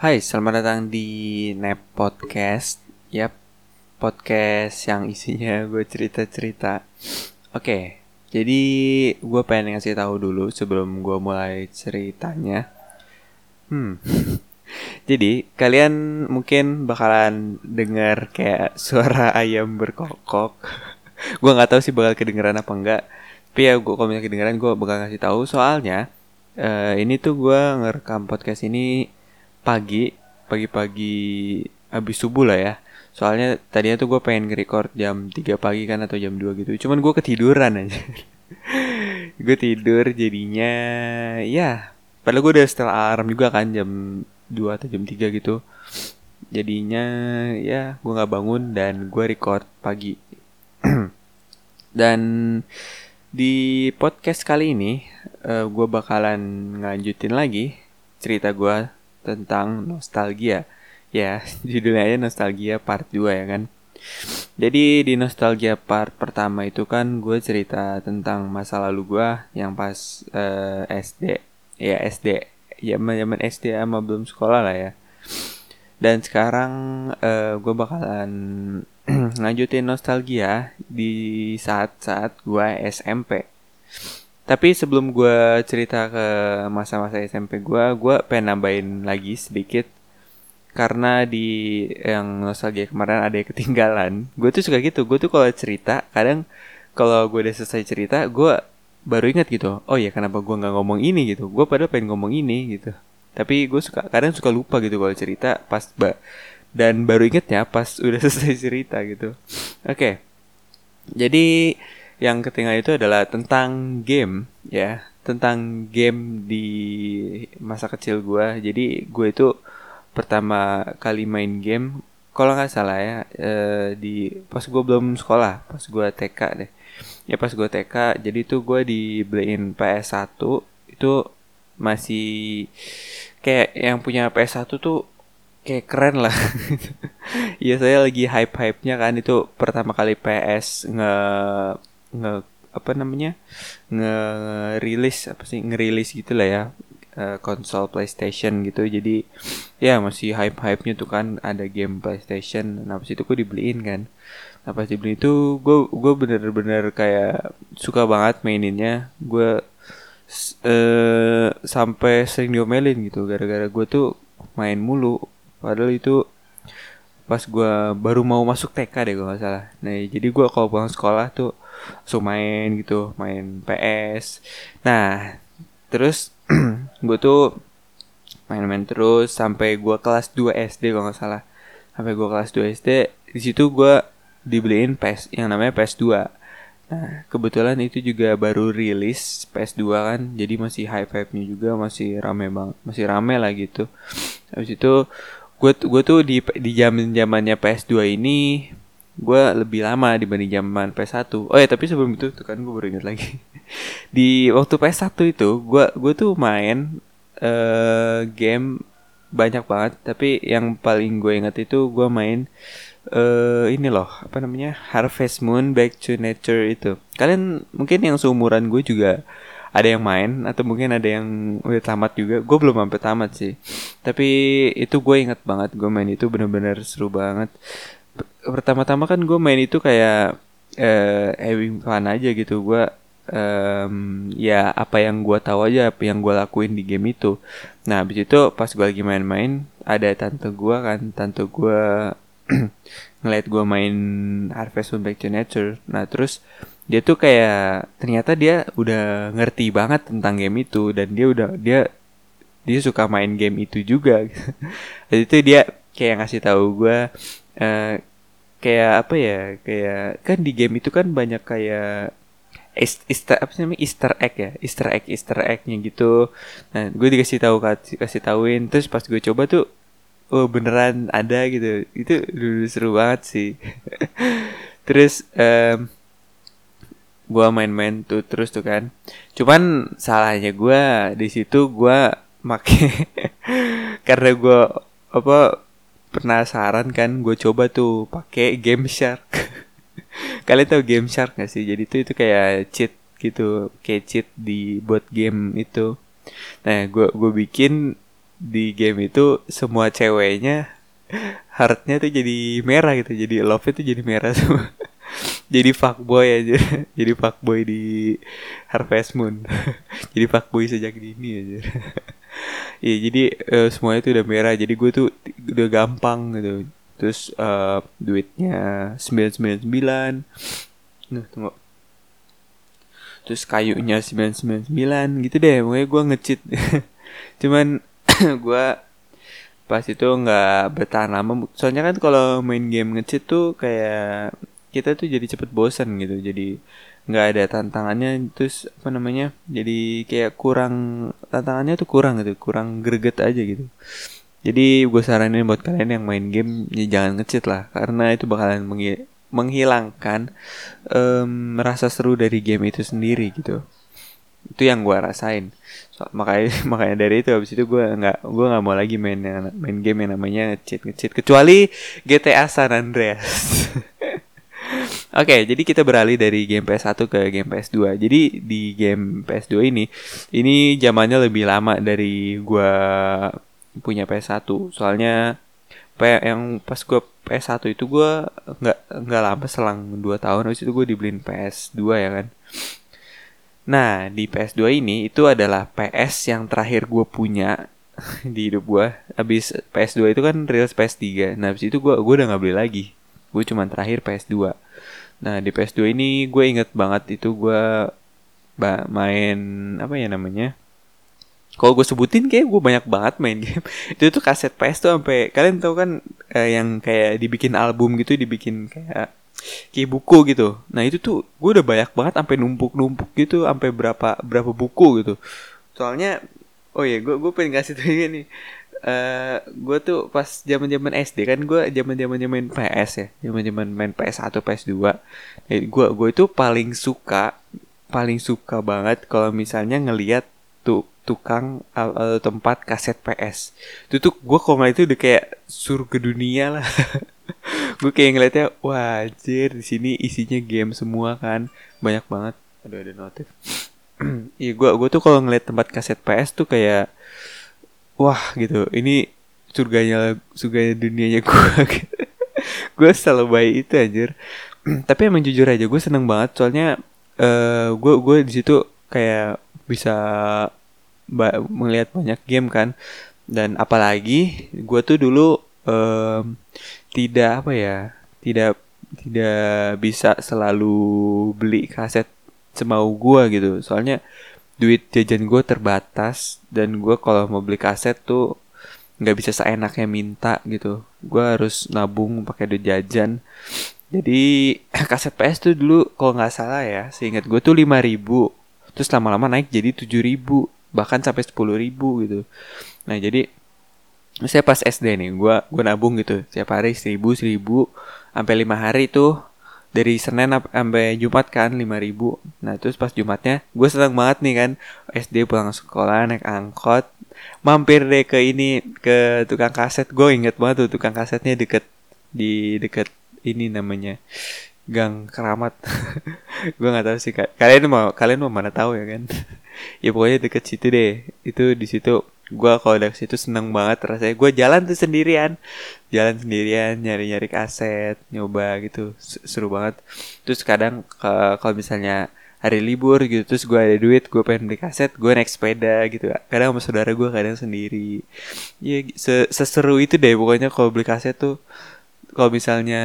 Hai, selamat datang di Nep Podcast. Yap, podcast yang isinya gue cerita-cerita. Oke, jadi gue pengen ngasih tahu dulu sebelum gue mulai ceritanya. Hmm, jadi kalian mungkin bakalan dengar kayak suara ayam berkokok. gue nggak tahu sih bakal kedengeran apa enggak. Tapi ya gue kalau misalnya kedengeran gue bakal ngasih tahu soalnya uh, ini tuh gue ngerekam podcast ini pagi pagi-pagi habis subuh lah ya. Soalnya tadinya tuh gue pengen nge-record jam 3 pagi kan atau jam 2 gitu. Cuman gue ketiduran aja gue tidur jadinya ya padahal gue udah setel alarm juga kan jam 2 atau jam 3 gitu. Jadinya ya gue nggak bangun dan gue record pagi. Dan di podcast kali ini uh, gue bakalan nganjutin lagi cerita gue tentang nostalgia. Ya, judulnya aja nostalgia part 2 ya kan. Jadi di nostalgia part pertama itu kan gue cerita tentang masa lalu gue yang pas uh, eh, SD. Ya SD, ya zaman SD sama belum sekolah lah ya. Dan sekarang uh, gue bakalan lanjutin nostalgia di saat-saat gue SMP. Tapi sebelum gue cerita ke masa-masa SMP gue, gue pengen nambahin lagi sedikit karena di yang nostalgia kemarin ada yang ketinggalan. Gue tuh suka gitu. Gue tuh kalau cerita, kadang kalau gue udah selesai cerita, gue baru ingat gitu. Oh ya kenapa gue nggak ngomong ini gitu? Gue padahal pengen ngomong ini gitu. Tapi gue suka kadang suka lupa gitu kalau cerita pas ba dan baru inget ya pas udah selesai cerita gitu. Oke. Okay. Jadi yang ketinggalan itu adalah tentang game ya. Tentang game di masa kecil gue jadi gue itu pertama kali main game kalau nggak salah ya eh, di pas gue belum sekolah pas gue TK deh. Ya pas gue TK jadi tuh gue dibeliin PS1 itu masih kayak yang punya PS1 tuh kayak keren lah. Iya saya lagi hype-hype-nya kan. Itu pertama kali PS nge nge apa namanya nge rilis apa sih ngerilis gitulah ya uh, konsol PlayStation gitu. Jadi ya masih hype hype nya tuh kan ada game PlayStation nah pas itu gue dibeliin kan. Nah pas dibeli itu gue gue bener-bener kayak suka banget maininnya. Gue uh, sampai sering diomelin gitu gara-gara gue tuh main mulu. Padahal itu pas gue baru mau masuk TK deh gue gak salah. Nah jadi gue kalau pulang sekolah tuh so main gitu main PS nah terus gue tuh main-main terus sampai gue kelas 2 SD kalau nggak salah. Sampai gue kelas 2 SD di situ gue dibeliin PS yang namanya PS2 nah kebetulan itu juga baru rilis PS2 kan jadi masih hype hype nya juga masih rame bang masih rame lah gitu. Habis itu gue gue tuh di di zaman zamannya PS2 ini gue lebih lama dibanding zaman PS1 oh ya tapi sebelum itu tuh kan gue baru ingat lagi. Di waktu PS1 itu gue gue tuh main uh, game banyak banget. Tapi yang paling gue ingat itu gue main uh, ini loh apa namanya Harvest Moon Back to Nature itu. Kalian mungkin yang seumuran gue juga ada yang main atau mungkin ada yang udah tamat juga. Gue belum sampai tamat sih. Tapi itu gue ingat banget gue main itu bener-bener seru banget pertama-tama kan gue main itu kayak uh, having fun aja gitu. Gue um, ya apa yang gue tahu aja apa yang gue lakuin di game itu. Nah habis itu pas gue lagi main-main ada tante gue kan. Tante gue ngeliat gue main Harvest Moon Back to Nature. Nah terus dia tuh kayak ternyata dia udah ngerti banget tentang game itu. Dan dia udah dia dia suka main game itu juga. Jadi itu dia kayak ngasih tahu gue uh, kayak apa ya kayak kan di game itu kan banyak kayak Easter apa sih namanya Easter egg ya Easter egg Easter eggnya gitu. Nah gue dikasih tahu kasih kasih tahuin terus pas gue coba tuh oh beneran ada gitu. Itu dulu seru banget sih. Terus um, gue main-main tuh terus tuh kan. Cuman salahnya gue di situ gue make karena gue apa penasaran kan gue coba tuh pakai game shark. Kalian tahu game shark gak sih? Jadi tuh itu kayak cheat gitu kayak cheat di buat game itu. Nah gue gue bikin di game itu semua ceweknya heartnya tuh jadi merah gitu jadi love itu jadi merah semua. Jadi fuckboy aja jadi fuckboy di Harvest Moon. Jadi fuckboy sejak dini aja Iya jadi uh, semuanya itu udah merah. Jadi gue tuh udah gampang gitu. Terus uh, duitnya sembilan sembilan sembilan. Nah tunggu. Terus kayunya sembilan sembilan sembilan. Gitu deh pokoknya gue ngecit cuman gue pas itu nggak bertahan lama. Soalnya kan kalau main game ngecit tuh kayak kita tuh jadi cepet bosan gitu. Jadi nggak ada tantangannya terus apa namanya jadi kayak kurang tantangannya tuh kurang gitu kurang greget aja gitu. Jadi gue saranin buat kalian yang main game ya jangan ngecit lah karena itu bakalan menghilangkan um, rasa seru dari game itu sendiri gitu. Itu yang gue rasain. So, makanya makanya dari itu habis itu gue nggak gue nggak mau lagi main main game yang namanya ngecit ngecit kecuali GTA San Andreas Oke, okay, jadi kita beralih dari game PS1 ke game PS2. Jadi di game PS2 ini, ini zamannya lebih lama dari gua punya PS1. Soalnya yang pas gua PS1 itu gua nggak nggak lama selang 2 tahun habis itu gua dibeliin PS2 ya kan. Nah, di PS2 ini itu adalah PS yang terakhir gue punya di hidup gue. Habis PS2 itu kan real PS3. Nah, habis itu gue gue udah nggak beli lagi. Gue cuma terakhir PS2. Nah di PS2 ini gue inget banget itu gue main apa ya namanya? Kalau gue sebutin kayak gue banyak banget main game. Itu tuh kaset PS tuh sampai kalian tahu kan eh, yang kayak dibikin album gitu dibikin kayak kayak buku gitu. Nah itu tuh gue udah banyak banget sampai numpuk numpuk gitu sampai berapa berapa buku gitu. Soalnya oh ya gue gue pengen kasih tuh ini uh, eh, gue tuh pas zaman zaman SD kan gue zaman zaman main PS ya zaman zaman main PS 1 PS 2 gue gue itu paling suka paling suka banget kalau misalnya ngelihat tuh tukang uh, tempat kaset PS itu tuh gue kalau ngeliat itu udah kayak surga dunia lah. Gue kayak ngeliatnya wajir di sini isinya game semua kan. Banyak banget. Aduh ada notif. Iya gue gue tuh kalau ngeliat tempat kaset PS tuh kayak wah gitu. Ini surganya surganya dunianya gue gue selalu baik itu anjir. Tapi emang jujur aja gue seneng banget. Soalnya uh, gue gue di situ kayak bisa ba melihat banyak game kan. Dan apalagi gue tuh dulu um, tidak apa ya tidak tidak bisa selalu beli kaset semau gue gitu. Soalnya duit jajan gue terbatas dan gue kalau mau beli kaset tuh nggak bisa seenaknya minta gitu. Gue harus nabung pakai duit jajan. Jadi kaset PS tuh dulu kalau nggak salah ya seingat gue tuh lima ribu. Terus lama-lama naik jadi tujuh ribu bahkan sampai sepuluh ribu gitu. Nah jadi saya pas SD nih gue gue nabung gitu. Setiap hari seribu seribu sampai lima hari tuh dari Senin sampai Jumat kan 5000 Nah terus pas Jumatnya gue senang banget nih kan SD pulang sekolah naik angkot Mampir deh ke ini ke tukang kaset. Gue inget banget tuh tukang kasetnya deket di deket ini namanya Gang Keramat. Gue gak tahu sih kalian mau kalian mau mana tahu ya kan? Ya pokoknya deket situ deh. Itu di situ gue kalau dari situ seneng banget rasanya. Gue jalan tuh sendirian. Jalan sendirian nyari nyari kaset nyoba gitu. Seru banget. Terus kadang kalau misalnya hari libur gitu terus gue ada duit gue pengen beli kaset gue naik sepeda gitu. Kadang sama saudara gue kadang sendiri. Ya seseru itu deh pokoknya kalau beli kaset tuh. Kalau misalnya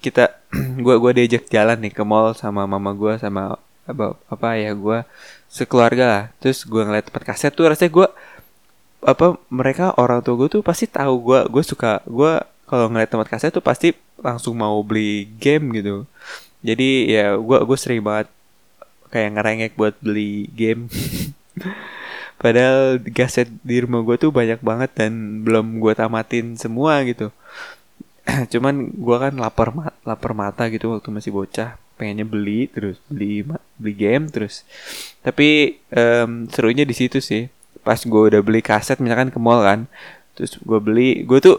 kita gue gue diajak jalan nih ke mall sama mama gue sama apa apa ya gue sekeluarga lah. Terus gue ngeliat tempat kaset tuh rasanya gue apa mereka orang tua gue tuh pasti tahu gue gue suka gue kalau ngeliat tempat kaset tuh pasti langsung mau beli game gitu. Jadi ya gue gue sering banget kayak ngerengek buat beli game. Padahal kaset di rumah gue tuh banyak banget dan belum gue tamatin semua gitu. Cuman gue kan lapar mat lapar mata gitu waktu masih bocah pengennya beli terus beli beli game terus. Tapi um, serunya di situ sih pas gue udah beli kaset misalkan ke mall kan. Terus gue beli gue tuh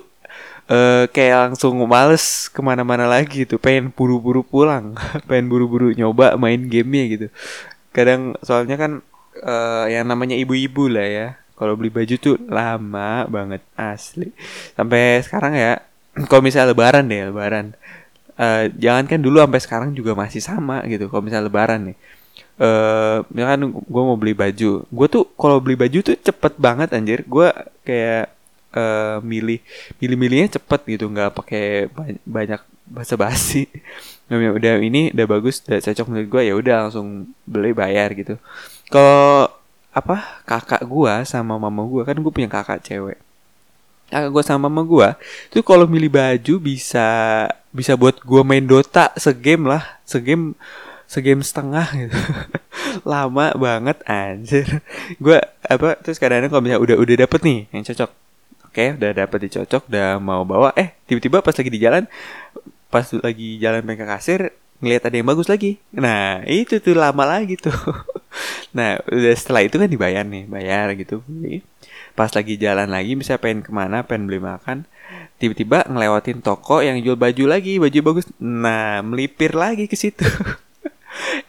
uh, kayak langsung males ke mana-mana lagi tuh pengen buru-buru pulang pengen buru-buru nyoba main gamenya gitu. Kadang soalnya kan uh, yang namanya ibu-ibu lah ya. Kalau beli baju tuh lama banget asli. Sampai sekarang ya kalau misalnya lebaran deh lebaran. Uh, jangan kan dulu sampai sekarang juga masih sama gitu. Kalau misalnya lebaran nih misalkan gue mau beli baju. Gue tuh kalau beli baju tuh cepet banget anjir. Gue kayak uh, milih milih milihnya cepet gitu. Nggak pakai banyak basa basi udah ini udah bagus udah cocok menurut gue ya udah langsung beli bayar gitu. Kalau apa kakak gue sama mama gue kan gue punya kakak cewek. Kakak gue sama mama gue tuh kalau milih baju bisa bisa buat gue main Dota segame lah. Segame segame setengah gitu. Lama banget anjir. Gue apa terus kadang-kadang kalau misalnya udah udah dapet nih yang cocok. Oke udah dapet dicocok udah mau bawa. Eh tiba-tiba pas lagi di jalan pas lagi jalan pengen ke kasir ngelihat ada yang bagus lagi. Nah itu tuh lama lagi tuh. Nah udah setelah itu kan dibayar nih bayar gitu. Pas lagi jalan lagi bisa pengen ke mana pengen beli makan tiba-tiba ngelewatin toko yang jual baju lagi baju bagus. Nah melipir lagi ke situ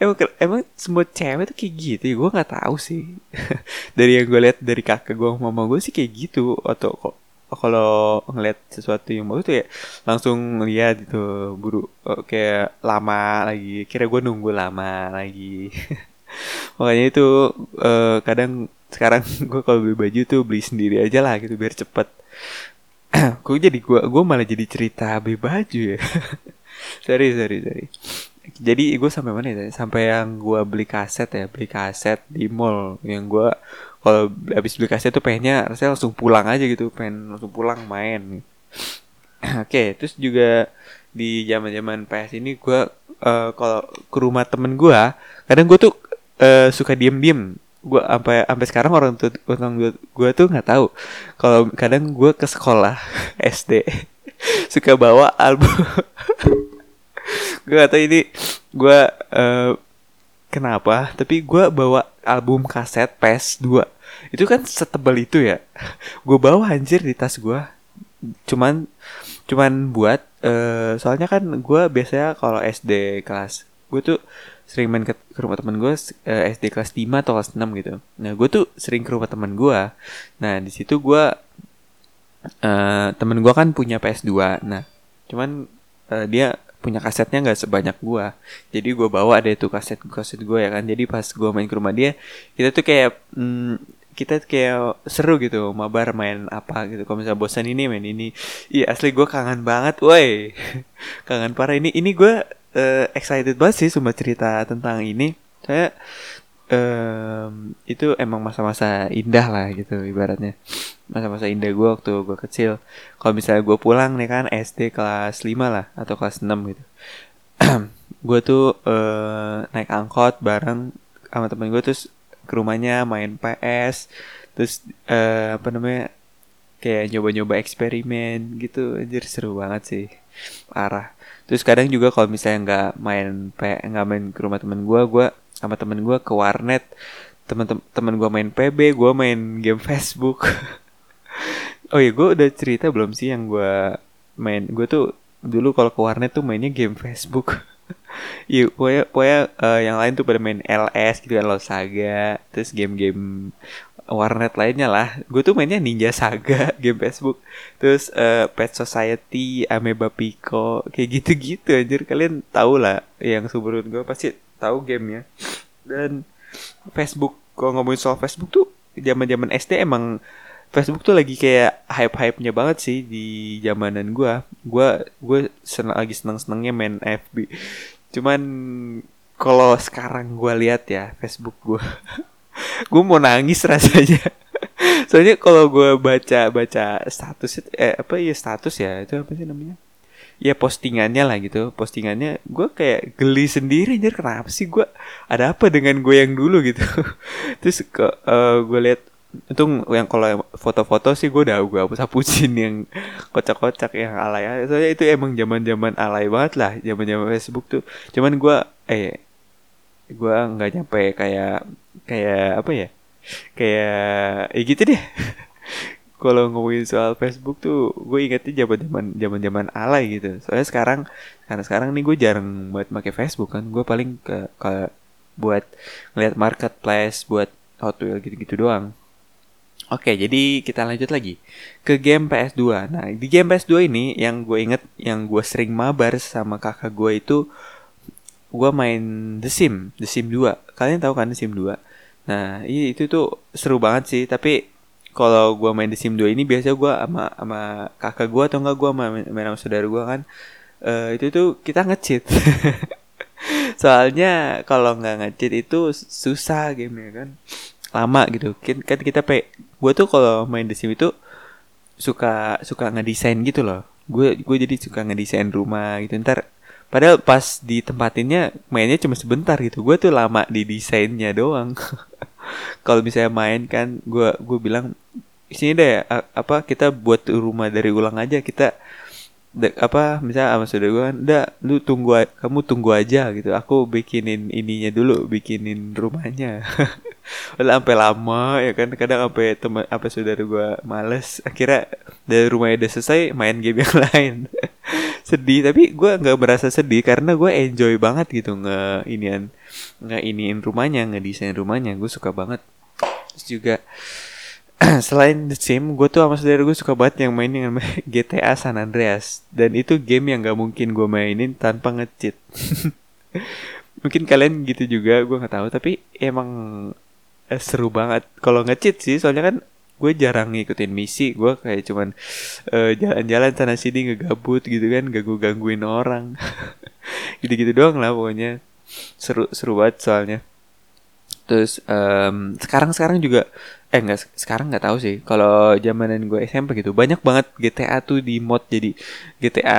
emang emang semua cewek tuh kayak gitu ya? Gue nggak tahu sih. Dari yang gue lihat dari kakak gue mama gue sih kayak gitu. Atau kok kalau ngeliat sesuatu yang bagus tuh ya langsung lihat gitu buru oh, kayak lama lagi. Kira gue nunggu lama lagi. Makanya itu uh, kadang sekarang gue kalau beli baju tuh beli sendiri aja lah gitu biar cepet. Kok jadi gue gue malah jadi cerita beli baju ya? Sorry sorry sorry jadi gue sampai mana ya sampai yang gue beli kaset ya beli kaset di mall. Yang gue kalau habis beli kaset tuh pengennya rasanya langsung pulang aja gitu pengen langsung pulang main. Oke okay, terus juga di zaman zaman PS ini gue uh, kalau ke rumah temen gue kadang gue tuh uh, suka diem diem gue sampai sampai sekarang orang tuh orang gue, gue tuh nggak tahu kalau kadang gue ke sekolah SD suka bawa album gue kata ini gue uh, kenapa tapi gue bawa album kaset PS2 itu kan setebal itu ya. Gue bawa anjir di tas gue cuman cuman buat uh, soalnya kan gue biasanya kalau SD kelas gue tuh sering main ke, ke rumah temen gue uh, SD kelas 5 atau kelas 6 gitu. Nah gue tuh sering ke rumah temen gue nah di situ gue uh, temen gue kan punya PS2 nah cuman uh, dia punya kasetnya nggak sebanyak gua. Jadi gua bawa deh tuh kaset kaset gua ya kan. Jadi pas gua main ke rumah dia kita tuh kayak hmm, kita kayak seru gitu mabar main apa gitu. Kalau misalnya bosan ini main ini. Iya asli gue kangen banget woi. Kangen parah. Ini ini gue uh, excited banget sih semua cerita tentang ini. Saya um, itu emang masa-masa indah lah gitu ibaratnya. Masa-masa indah gue waktu gue kecil. Kalau misalnya gue pulang nih kan SD kelas 5 lah atau kelas 6 gitu. Gue tuh uh, naik angkot bareng sama temen gue terus ke rumahnya main PS terus uh, apa namanya kayak nyoba-nyoba eksperimen gitu. Anjir seru banget sih. Parah. Terus kadang juga kalau misalnya nggak main nggak main ke rumah temen gue gue sama temen gue ke warnet. Temen-temen gue main PB gue main game Facebook. Oh iya gue udah cerita belum sih yang gue main? Gue tuh dulu kalau ke warnet tuh mainnya game Facebook. Iya, pokoknya, pokoknya uh, yang lain tuh pada main LS gitu kan, Saga, terus game-game warnet lainnya lah. Gue tuh mainnya Ninja Saga, game Facebook, terus uh, Pet Society, Ameba Pico, kayak gitu-gitu anjir. Kalian tau lah yang seumur gue pasti tahu gamenya. Dan Facebook, kalau ngomongin soal Facebook tuh zaman-zaman SD emang Facebook tuh lagi kayak hype-hype-nya banget sih di zamanan gua. Gua gue senang lagi seneng-senengnya main FB. Cuman kalau sekarang gua lihat ya Facebook gua. gue mau nangis rasanya. Soalnya kalau gue baca baca status eh apa ya status ya itu apa sih namanya? Ya postingannya lah gitu, postingannya gue kayak geli sendiri anjir kenapa sih gue ada apa dengan gue yang dulu gitu. Terus ke uh, gue lihat itu yang kalau foto-foto sih gue udah gue hapus hapusin yang kocak-kocak yang alay. Soalnya itu emang zaman zaman alay banget lah zaman zaman Facebook tuh. Cuman gue eh gue nggak nyampe kayak kayak apa ya? Kayak eh gitu deh kalau ngomongin soal Facebook tuh gue ingetnya zaman zaman zaman zaman alay gitu soalnya sekarang karena sekarang nih gue jarang buat pakai Facebook kan gue paling ke ke buat ngeliat marketplace buat Hot Wheels gitu-gitu doang Oke, jadi kita lanjut lagi ke game PS2. Nah, di game PS2 ini yang gue inget, yang gue sering mabar sama kakak gue itu, gue main The Sim, The Sim 2. Kalian tahu kan The Sim 2? Nah, itu tuh seru banget sih. Tapi kalau gue main The Sim 2 ini biasa gue sama sama kakak gue atau enggak gue main, main sama saudara gue kan, uh, itu tuh kita ngecit. Soalnya kalau nggak ngecit itu susah game ya kan lama gitu. Kan, kan kita pe gue tuh kalau main The Sims itu suka suka ngedesain gitu loh. Gue gue jadi suka ngedesain rumah gitu. Ntar padahal pas ditempatinnya mainnya cuma sebentar gitu. Gue tuh lama di desainnya doang. Kalau misalnya main kan gue gue bilang sini deh apa kita buat rumah dari ulang aja. Kita de, apa misalnya sama saudara gue kan udah lu tunggu kamu tunggu aja gitu. Aku bikinin ininya dulu bikinin rumahnya. Sampai lama ya kan. Kadang sampai teman apa saudara gue males. Akhirnya dari rumahnya udah selesai main game yang lain sedih tapi gue nggak merasa sedih karena gue enjoy banget gitu nge inian nge iniin rumahnya ngedesain rumahnya gue suka banget Terus juga selain The Sim, gue tuh sama saudara gue suka banget yang main yang GTA San Andreas. Dan itu game yang gak mungkin gue mainin tanpa ngecheat. mungkin kalian gitu juga, gue nggak tahu. Tapi emang eh, seru banget. Kalau ngecheat sih, soalnya kan gue jarang ngikutin misi. Gue kayak cuman uh, jalan-jalan sana sini ngegabut gitu kan, gak gue gangguin orang. Gitu-gitu doang lah pokoknya. Seru seru banget soalnya. Terus um, sekarang sekarang juga eh enggak sekarang nggak tahu sih kalau zamanan gue SMP gitu banyak banget GTA tuh di mod jadi GTA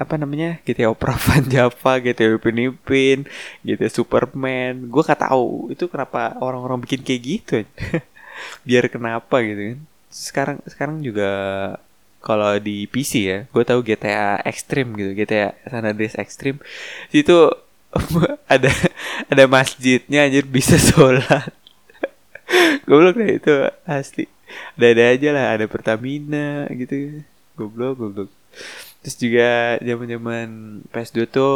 apa namanya GTA Opera Van Java GTA Upin GTA Superman gue gak tahu itu kenapa orang-orang bikin kayak gitu biar kenapa gitu kan. Sekarang sekarang juga kalau di PC ya gue tahu GTA Extreme gitu GTA San Andreas Extreme. Itu ada ada masjidnya anjir bisa sholat. Goblok deh itu asli. Ada ada aja lah ada Pertamina gitu. Goblok goblok. Terus juga zaman zaman PS2 tuh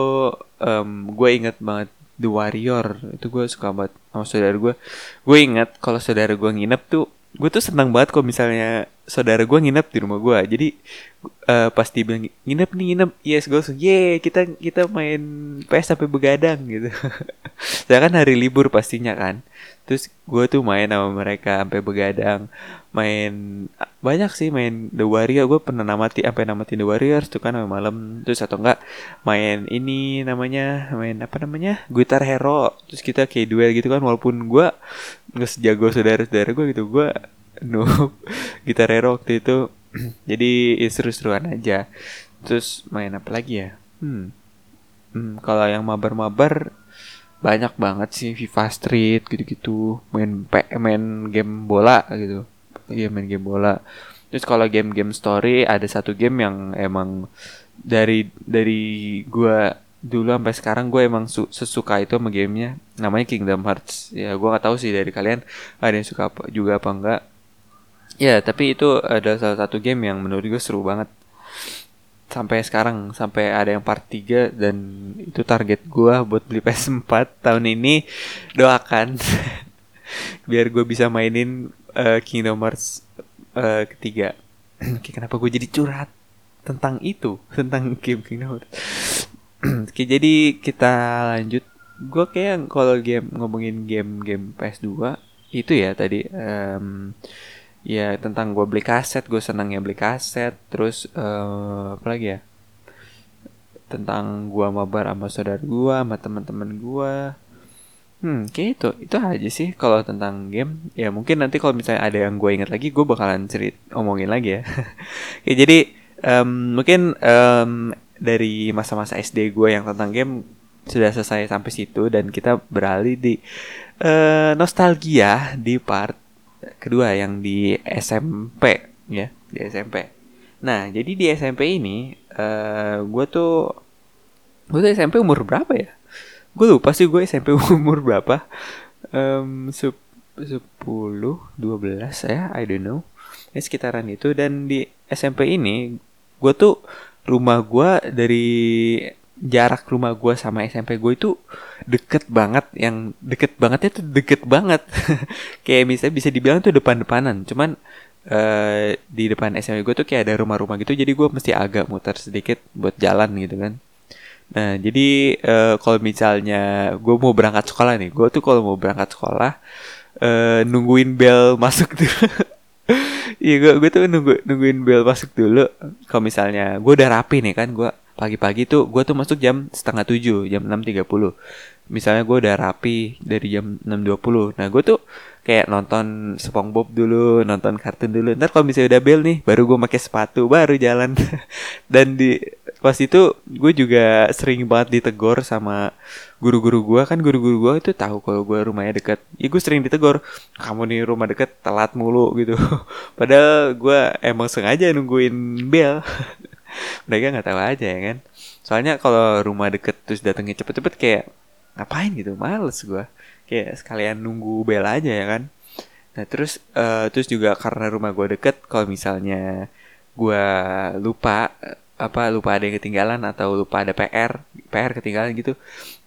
um, gue inget banget The Warrior. Itu gue suka banget sama saudara gue gue inget kalau saudara gue nginep tuh gue tuh senang banget kalau misalnya saudara gue nginep di rumah gue jadi uh, pas dia bilang nginep nih nginep. Yes gue langsung ye kita kita main PS sampai begadang gitu. Saya kan hari libur pastinya kan. Terus gue tuh main sama mereka sampai begadang. Main banyak sih main The Warrior. Gue pernah namati sampai namatin The Warriors tuh kan malam. Terus atau enggak main ini namanya main apa namanya? Guitar Hero. Terus kita kayak duel gitu kan walaupun gue nggak sejago saudara-saudara gue gitu. Gue no Guitar Hero waktu itu. Jadi ya seru-seruan aja. Terus main apa lagi ya? Hmm, hmm kalau yang mabar-mabar banyak banget sih. FIFA Street gitu-gitu. Main main game bola gitu. Iya main game bola. Terus kalau game-game story ada satu game yang emang dari dari gua dulu sampai sekarang gue emang su sesuka itu sama gamenya. Namanya Kingdom Hearts. Ya gue nggak tahu sih dari kalian ada yang suka apa juga apa enggak ya tapi itu ada salah satu game yang menurut gue seru banget. Sampai sekarang sampai ada yang part 3 dan itu target gue buat beli PS4 tahun ini doakan biar gue bisa mainin uh, Kingdom Hearts uh, ketiga. Kenapa gue jadi curhat tentang itu? Tentang game Kingdom Hearts. Oke, jadi kita lanjut. Gue kayak kalau game ngomongin game-game PS2 itu ya tadi um, ya tentang gue beli kaset gue senang ya beli kaset. Terus uh, apa lagi ya? Tentang gue mabar sama saudara gue sama teman-teman gue hmm kayak itu itu aja sih kalau tentang game. Ya mungkin nanti kalau misalnya ada yang gue ingat lagi gue bakalan cerit omongin lagi ya. Oke, jadi um, mungkin um, dari masa-masa SD gue yang tentang game sudah selesai sampai situ dan kita beralih di uh, nostalgia di part kedua yang di SMP ya di SMP nah jadi di SMP ini uh, eh, gue tuh gue tuh SMP umur berapa ya? Gue lupa sih gue SMP umur berapa. Um, sepuluh dua belas ya I don't know. Ya sekitaran itu. Dan di SMP ini gue tuh rumah gue dari jarak rumah gue sama SMP gue itu deket banget yang deket bangetnya tuh deket banget. Kayak misalnya bisa dibilang tuh depan-depanan. Cuman uh, di depan SMP gue tuh kayak ada rumah-rumah gitu jadi gue mesti agak muter sedikit buat jalan gitu kan. Nah jadi uh, kalau misalnya gue mau berangkat sekolah nih gue tuh kalau mau berangkat sekolah uh, nungguin bel masuk tuh Iya gue gue tuh nunggu nungguin bel masuk dulu. Kalau misalnya gue udah rapi nih kan, gue pagi-pagi tuh gue tuh masuk jam setengah tujuh, jam enam tiga puluh. Misalnya gue udah rapi dari jam enam dua puluh. Nah gue tuh kayak nonton SpongeBob dulu, nonton kartun dulu. Ntar kalau misalnya udah bel nih, baru gue pakai sepatu, baru jalan. Dan di pas itu gue juga sering banget ditegur sama guru-guru gue kan guru-guru gue itu tahu kalau gue rumahnya deket ya gue sering ditegur kamu nih rumah deket telat mulu gitu padahal gue emang sengaja nungguin bel mereka nggak tahu aja ya kan? Soalnya kalau rumah deket terus datangnya cepet-cepet kayak ngapain gitu? Males gue kayak sekalian nunggu bel aja ya kan? Nah terus uh, terus juga karena rumah gue deket kalau misalnya gue lupa apa lupa ada yang ketinggalan atau lupa ada PR PR ketinggalan gitu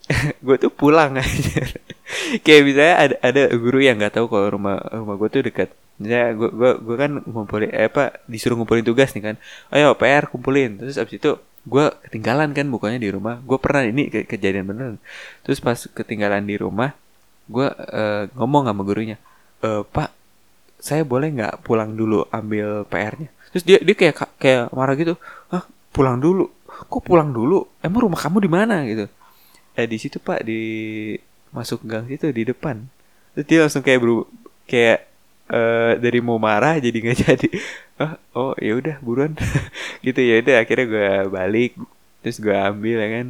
gue tuh pulang aja kayak misalnya ada ada guru yang nggak tahu kalau rumah rumah gue tuh dekat misalnya gue gue gue kan ngumpulin eh, apa disuruh ngumpulin tugas nih kan. Ayo PR kumpulin. Terus abis itu gue ketinggalan kan bukannya di rumah. Gue pernah ini ke kejadian bener. Terus pas ketinggalan di rumah gue uh, ngomong sama gurunya e, pak saya boleh nggak pulang dulu ambil PR-nya terus dia dia kayak kayak marah gitu ah pulang dulu? Kok pulang dulu? Emang rumah kamu di mana? Gitu. Eh di situ pak di masuk gang situ di depan. Terus dia langsung kayak beru kayak uh, dari mau marah jadi nggak jadi. Oh oh ya udah buruan. Gitu ya udah akhirnya gue balik terus gue ambil ya kan.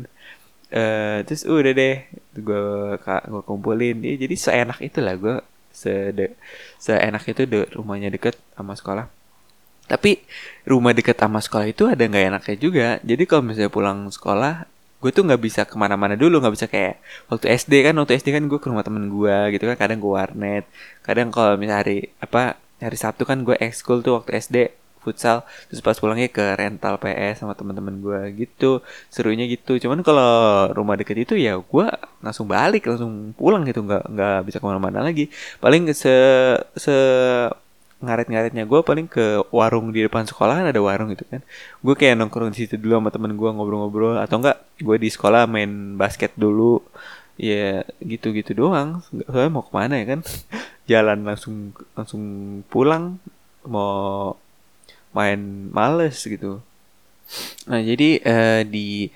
Uh, terus udah deh gue gue kumpulin. Ya, jadi seenak itulah gue se seenak itu de rumahnya deket sama sekolah. Tapi rumah dekat sama sekolah itu ada nggak enaknya juga. Jadi kalau misalnya pulang sekolah, gue tuh nggak bisa ke mana-mana dulu, nggak bisa kayak waktu SD kan, waktu SD kan gue ke rumah temen gue gitu kan, kadang gue warnet, kadang kalau misalnya hari apa hari Sabtu kan gue ekskul tuh waktu SD futsal terus pas pulangnya ke rental PS sama teman-teman gue gitu serunya gitu. Cuman kalau rumah deket itu ya gue langsung balik langsung pulang gitu nggak nggak bisa ke mana-mana lagi. Paling se se ngaret-ngaretnya. Gue paling ke warung di depan sekolah kan ada warung gitu kan. Gue kayak nongkrong di situ dulu sama temen gue ngobrol-ngobrol. Atau enggak gue di sekolah main basket dulu. Ya gitu-gitu doang. Soalnya mau ke mana ya kan? Jalan langsung langsung pulang. Mau main males gitu. Nah jadi uh, di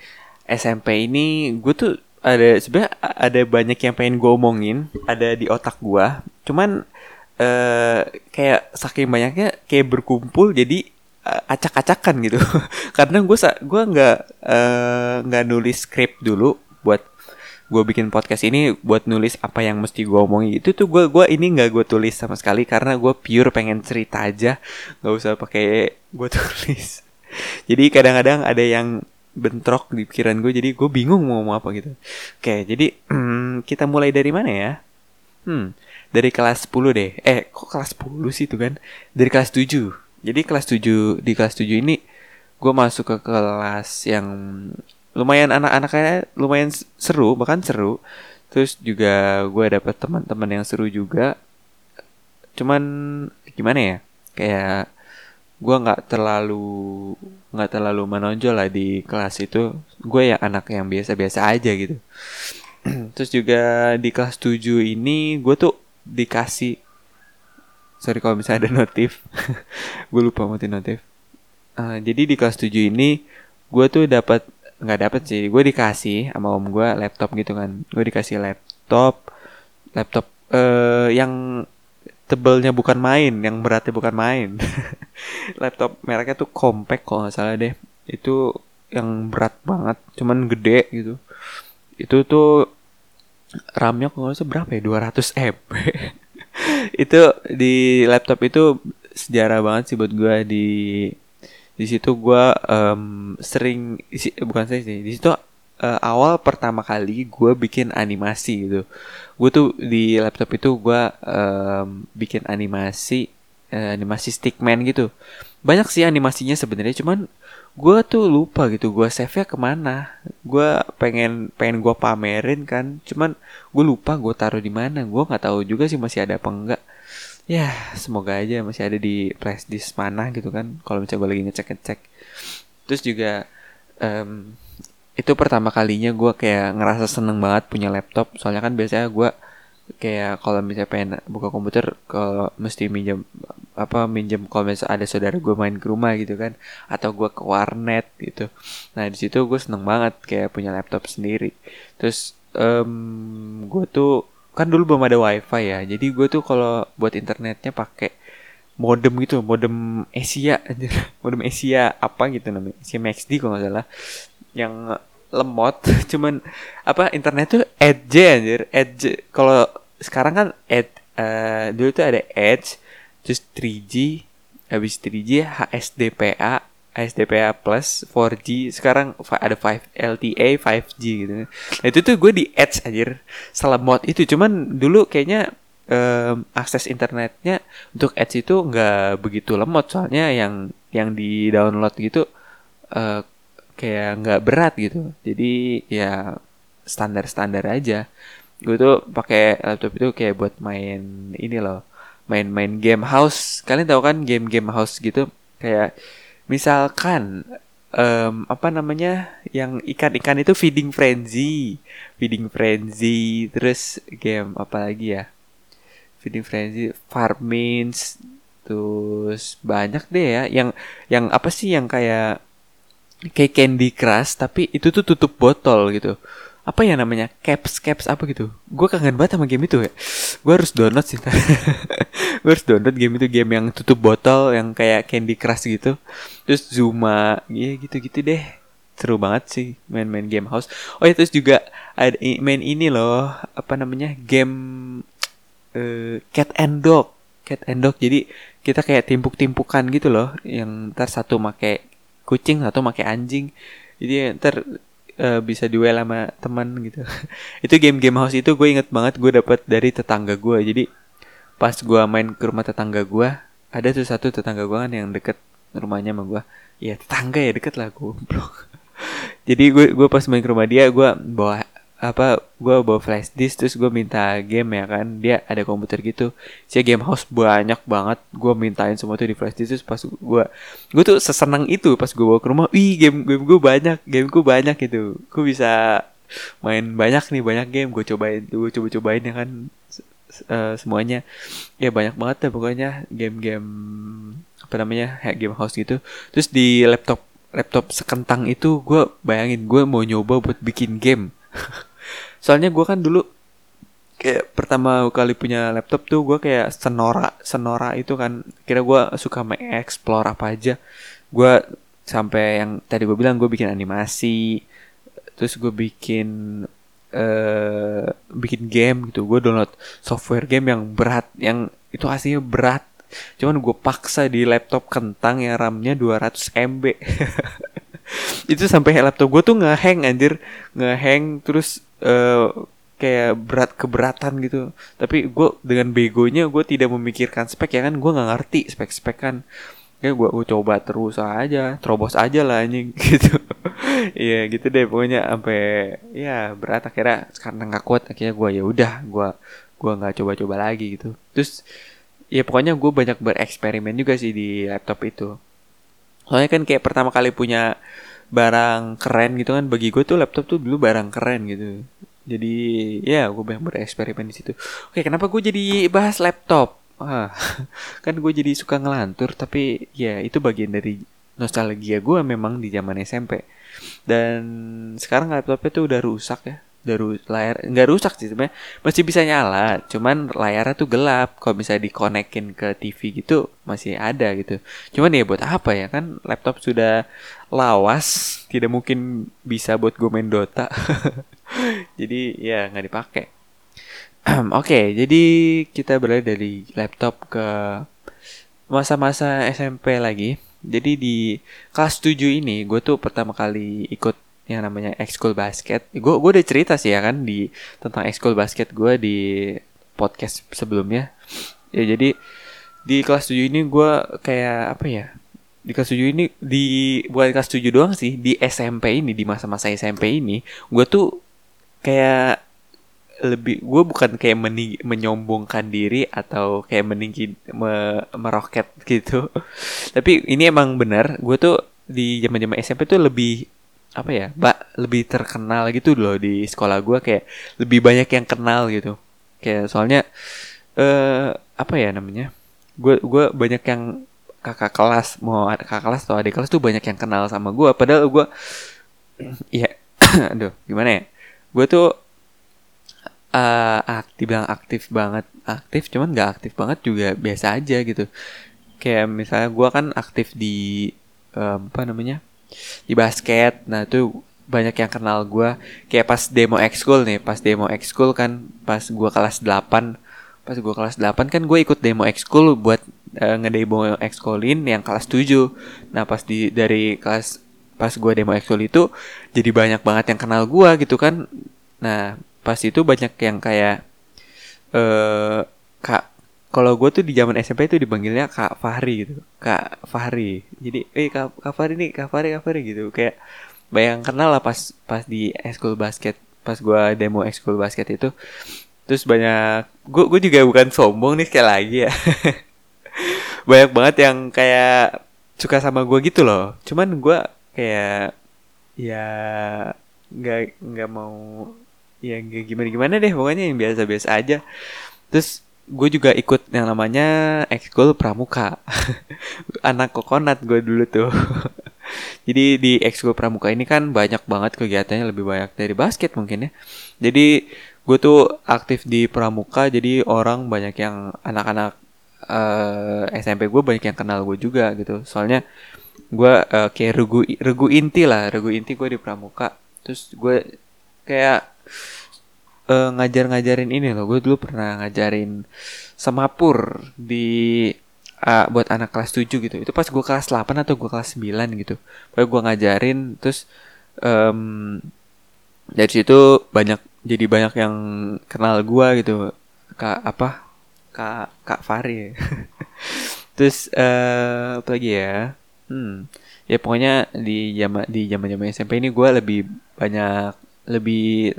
SMP ini gue tuh ada sebenarnya ada banyak yang pengen gue omongin. Ada di otak gue cuman uh, kayak saking banyaknya kayak berkumpul jadi uh, acak-acakan gitu. Karena gue gue nggak eh, nggak nulis skrip dulu buat gue bikin podcast ini buat nulis apa yang mesti gue omongin. Itu tuh gue gua ini nggak gue tulis sama sekali karena gue pure pengen cerita aja. Nggak usah pakai gue tulis. Jadi kadang-kadang ada yang bentrok di pikiran gue jadi gue bingung mau ngomong apa gitu. Oke jadi kita mulai dari mana ya? Hmm dari kelas 10 deh. Eh, kok kelas 10 sih itu kan? Dari kelas 7. Jadi kelas 7 di kelas 7 ini gue masuk ke kelas yang lumayan anak-anaknya lumayan seru, bahkan seru. Terus juga gue dapet teman-teman yang seru juga. Cuman gimana ya? Kayak gue nggak terlalu nggak terlalu menonjol lah di kelas itu. Gue ya anak yang biasa-biasa aja gitu. Terus juga di kelas 7 ini gue tuh dikasih. Sorry kalau misalnya ada notif. Gue lupa matiin notif. Uh, jadi di kelas 7 ini gue tuh dapat nggak dapat sih. Gue dikasih sama om gue laptop gitu kan. Gue dikasih laptop laptop uh, yang tebelnya bukan main yang beratnya bukan main. Laptop mereknya tuh compact kalau nggak salah deh. Itu yang berat banget cuman gede gitu. Itu tuh RAM-nya kalau nggak berapa ya? 200 MB itu di laptop itu sejarah banget sih buat gue di di situ gue um, sering bukan saya sih di situ uh, awal pertama kali gue bikin animasi gitu. Gue tuh di laptop itu gue um, bikin animasi uh, animasi stickman gitu. Banyak sih animasinya sebenarnya cuman gue tuh lupa gitu gue save nya ke mana. Gue pengen pengen gue pamerin kan cuman gue lupa gue taruh di mana. Gue nggak tahu juga sih masih ada apa enggak. Ya semoga aja masih ada di flash disk mana gitu kan kalau misalnya gue lagi ngecek ngecek terus juga um, itu pertama kalinya gue kayak ngerasa seneng banget punya laptop. Soalnya kan biasanya gue kayak kalau misalnya pengen buka komputer kalau mesti minjem apa minjem kalau misalnya ada saudara gue main ke rumah gitu kan atau gue ke warnet gitu. Nah di situ gue seneng banget kayak punya laptop sendiri. Terus um, gue tuh kan dulu belum ada wifi ya jadi gue tuh kalau buat internetnya pakai modem gitu modem Asia modem Asia apa gitu namanya Asia MaxD kalau nggak salah yang lemot. Cuman apa internet tuh edge anjir. Edge kalau sekarang kan ed uh, dulu tuh ada edge terus 3G habis 3G HSDPA HSDPA plus 4G sekarang ada 5 LTE 5G gitu. Nah itu tuh gue di edge anjir. Selemot itu cuman dulu kayaknya um, akses internetnya untuk edge itu nggak begitu lemot. Soalnya yang yang di download gitu uh, kayak nggak berat gitu. Jadi ya standar standar aja. Gue tuh pakai laptop itu kayak buat main ini loh main-main game house. Kalian tahu kan game-game house gitu? Kayak misalkan um, apa namanya? Yang ikan-ikan itu feeding frenzy. Feeding frenzy terus game apa lagi ya? Feeding frenzy farmings terus banyak deh ya. Yang yang apa sih? Yang kayak kayak Candy Crush tapi itu tuh tutup botol gitu apa ya namanya? Caps caps apa gitu? Gue kangen banget sama game itu ya. Gue harus download sih gue harus download game itu game yang tutup botol yang kayak Candy Crush gitu. Terus Zuma ya gitu gitu deh. Seru banget sih main-main game house. Oh ya terus juga ada main ini loh apa namanya game uh, cat and dog. Cat and dog. Jadi kita kayak timpuk-timpukan gitu loh yang ntar satu make kucing atau pakai anjing. Jadi ntar uh, bisa duel sama teman gitu. Itu game-game house itu gue inget banget gue dapat dari tetangga gue. Jadi pas gue main ke rumah tetangga gue ada tuh satu tetangga gue kan yang deket rumahnya sama gue. Ya tetangga ya deket lah gue jadi gue gue pas main ke rumah dia gue bawa apa gue bawa flash disk terus gue minta game ya kan. Dia ada komputer gitu. Sih game house banyak banget. Gue mintain semua tuh di flash disk terus pas gue gue tuh sesenang itu pas gue bawa ke rumah. Wih game game gue banyak game gue banyak gitu. Gue bisa main banyak nih banyak game. Gue cobain gue coba cobain ya kan uh, semuanya. Ya banyak banget ya pokoknya game-game apa namanya kayak game house gitu. Terus di laptop laptop sekentang itu gue bayangin gue mau nyoba buat bikin game soalnya gue kan dulu kayak pertama kali punya laptop tuh gue kayak senora senora itu kan. Kira gue suka mengeksplor apa aja. Gue sampai yang tadi gue bilang gue bikin animasi terus gue bikin uh, bikin game gitu. Gue download software game yang berat yang itu aslinya berat. Cuman gue paksa di laptop kentang yang RAM-nya 200 MB itu sampai laptop gue tuh ngehang anjir. Ngehang terus uh, kayak berat keberatan gitu. Tapi gue dengan begonya gue tidak memikirkan spek ya kan. Gue nggak ngerti spek spek kan. Ya gue gue coba terus aja terobos aja lah anjing gitu. Iya gitu deh pokoknya. Sampai ya berat. Akhirnya karena nggak kuat akhirnya gue ya udah gue gue nggak coba-coba lagi gitu. Terus ya pokoknya gue banyak bereksperimen juga sih di laptop itu. Soalnya kan kayak pertama kali punya barang keren gitu kan. Bagi gue tuh laptop tuh dulu barang keren gitu. Jadi ya gue banyak bereksperimen di situ. Oke kenapa gue jadi bahas laptop? Ah, kan gue jadi suka ngelantur tapi ya itu bagian dari nostalgia gue memang di zaman SMP dan sekarang laptopnya tuh udah rusak ya udah ru layar nggak rusak sih sebenarnya. Masih bisa nyala cuman layarnya tuh gelap. Kalau bisa dikonekin ke TV gitu masih ada gitu. Cuman ya buat apa ya? Kan laptop sudah lawas tidak mungkin bisa buat gue main Dota. Jadi ya nggak dipakai. Oke okay, jadi kita beralih dari laptop ke masa-masa SMP lagi. Jadi di kelas 7 ini gue tuh pertama kali ikut yang namanya ekskul basket. Gue gue udah cerita sih ya kan di tentang ekskul basket gue di podcast sebelumnya. Ya jadi di kelas 7 ini gue kayak apa ya di kelas 7 ini di bukan kelas 7 doang sih di SMP ini di masa-masa SMP ini gue tuh kayak lebih gue bukan kayak meni, menyombongkan diri atau kayak meninggi me, meroket gitu tapi ini emang benar gue tuh di zaman zaman SMP tuh lebih apa ya mbak lebih terkenal gitu loh di sekolah gue kayak lebih banyak yang kenal gitu. Kayak soalnya eh apa ya namanya gue gue banyak yang kakak kelas mau kakak kelas atau adik kelas tuh banyak yang kenal sama gue padahal gue ya aduh gimana ya? Gue tuh uh, aktif bilang aktif banget aktif cuman nggak aktif banget juga biasa aja gitu. Kayak misalnya gue kan aktif di um, apa namanya di basket. Nah tuh banyak yang kenal gue kayak pas demo ekskul nih pas demo ekskul kan pas gue kelas 8 pas gue kelas 8 kan gue ikut demo ekskul buat uh, ngedemo ekskulin yang kelas 7 nah pas di dari kelas pas gue demo ekskul itu jadi banyak banget yang kenal gue gitu kan. Nah pas itu banyak yang kayak eh uh, kalau gue tuh di zaman SMP itu dipanggilnya kak Fahri gitu. Kak Fahri. Jadi eh kak, kak Fahri nih kak Fahri kak Fahri gitu. Kayak bayang kenal lah pas pas di ekskul basket pas gue demo ekskul basket itu. Terus banyak gue gue juga bukan sombong nih sekali lagi ya. Banyak banget yang kayak suka sama gue gitu loh. Cuman gue kayak ya nggak nggak mau ya gimana gimana deh. Pokoknya yang biasa biasa aja. Terus gue juga ikut yang namanya ekskul pramuka. Anak kokonat gue dulu tuh. Jadi di ekskul pramuka ini kan banyak banget kegiatannya lebih banyak dari basket mungkin ya. Jadi gue tuh aktif di pramuka jadi orang banyak yang anak-anak uh, eh, SMP gue banyak yang kenal gue juga gitu. Soalnya gue uh, kayak regu regu inti lah regu inti gue di pramuka. Terus gue kayak uh, ngajar-ngajarin ini loh. Gue dulu pernah ngajarin semapur di uh, buat anak kelas 7 gitu. Itu pas gue kelas 8 atau gue kelas 9 gitu. Pokoknya gue ngajarin terus um, dari situ banyak jadi banyak yang kenal gua gitu. Kak apa? Kak kak Fari terus uh, apa lagi ya? Hmm. Ya pokoknya di zaman di zaman zaman SMP ini gua lebih banyak lebih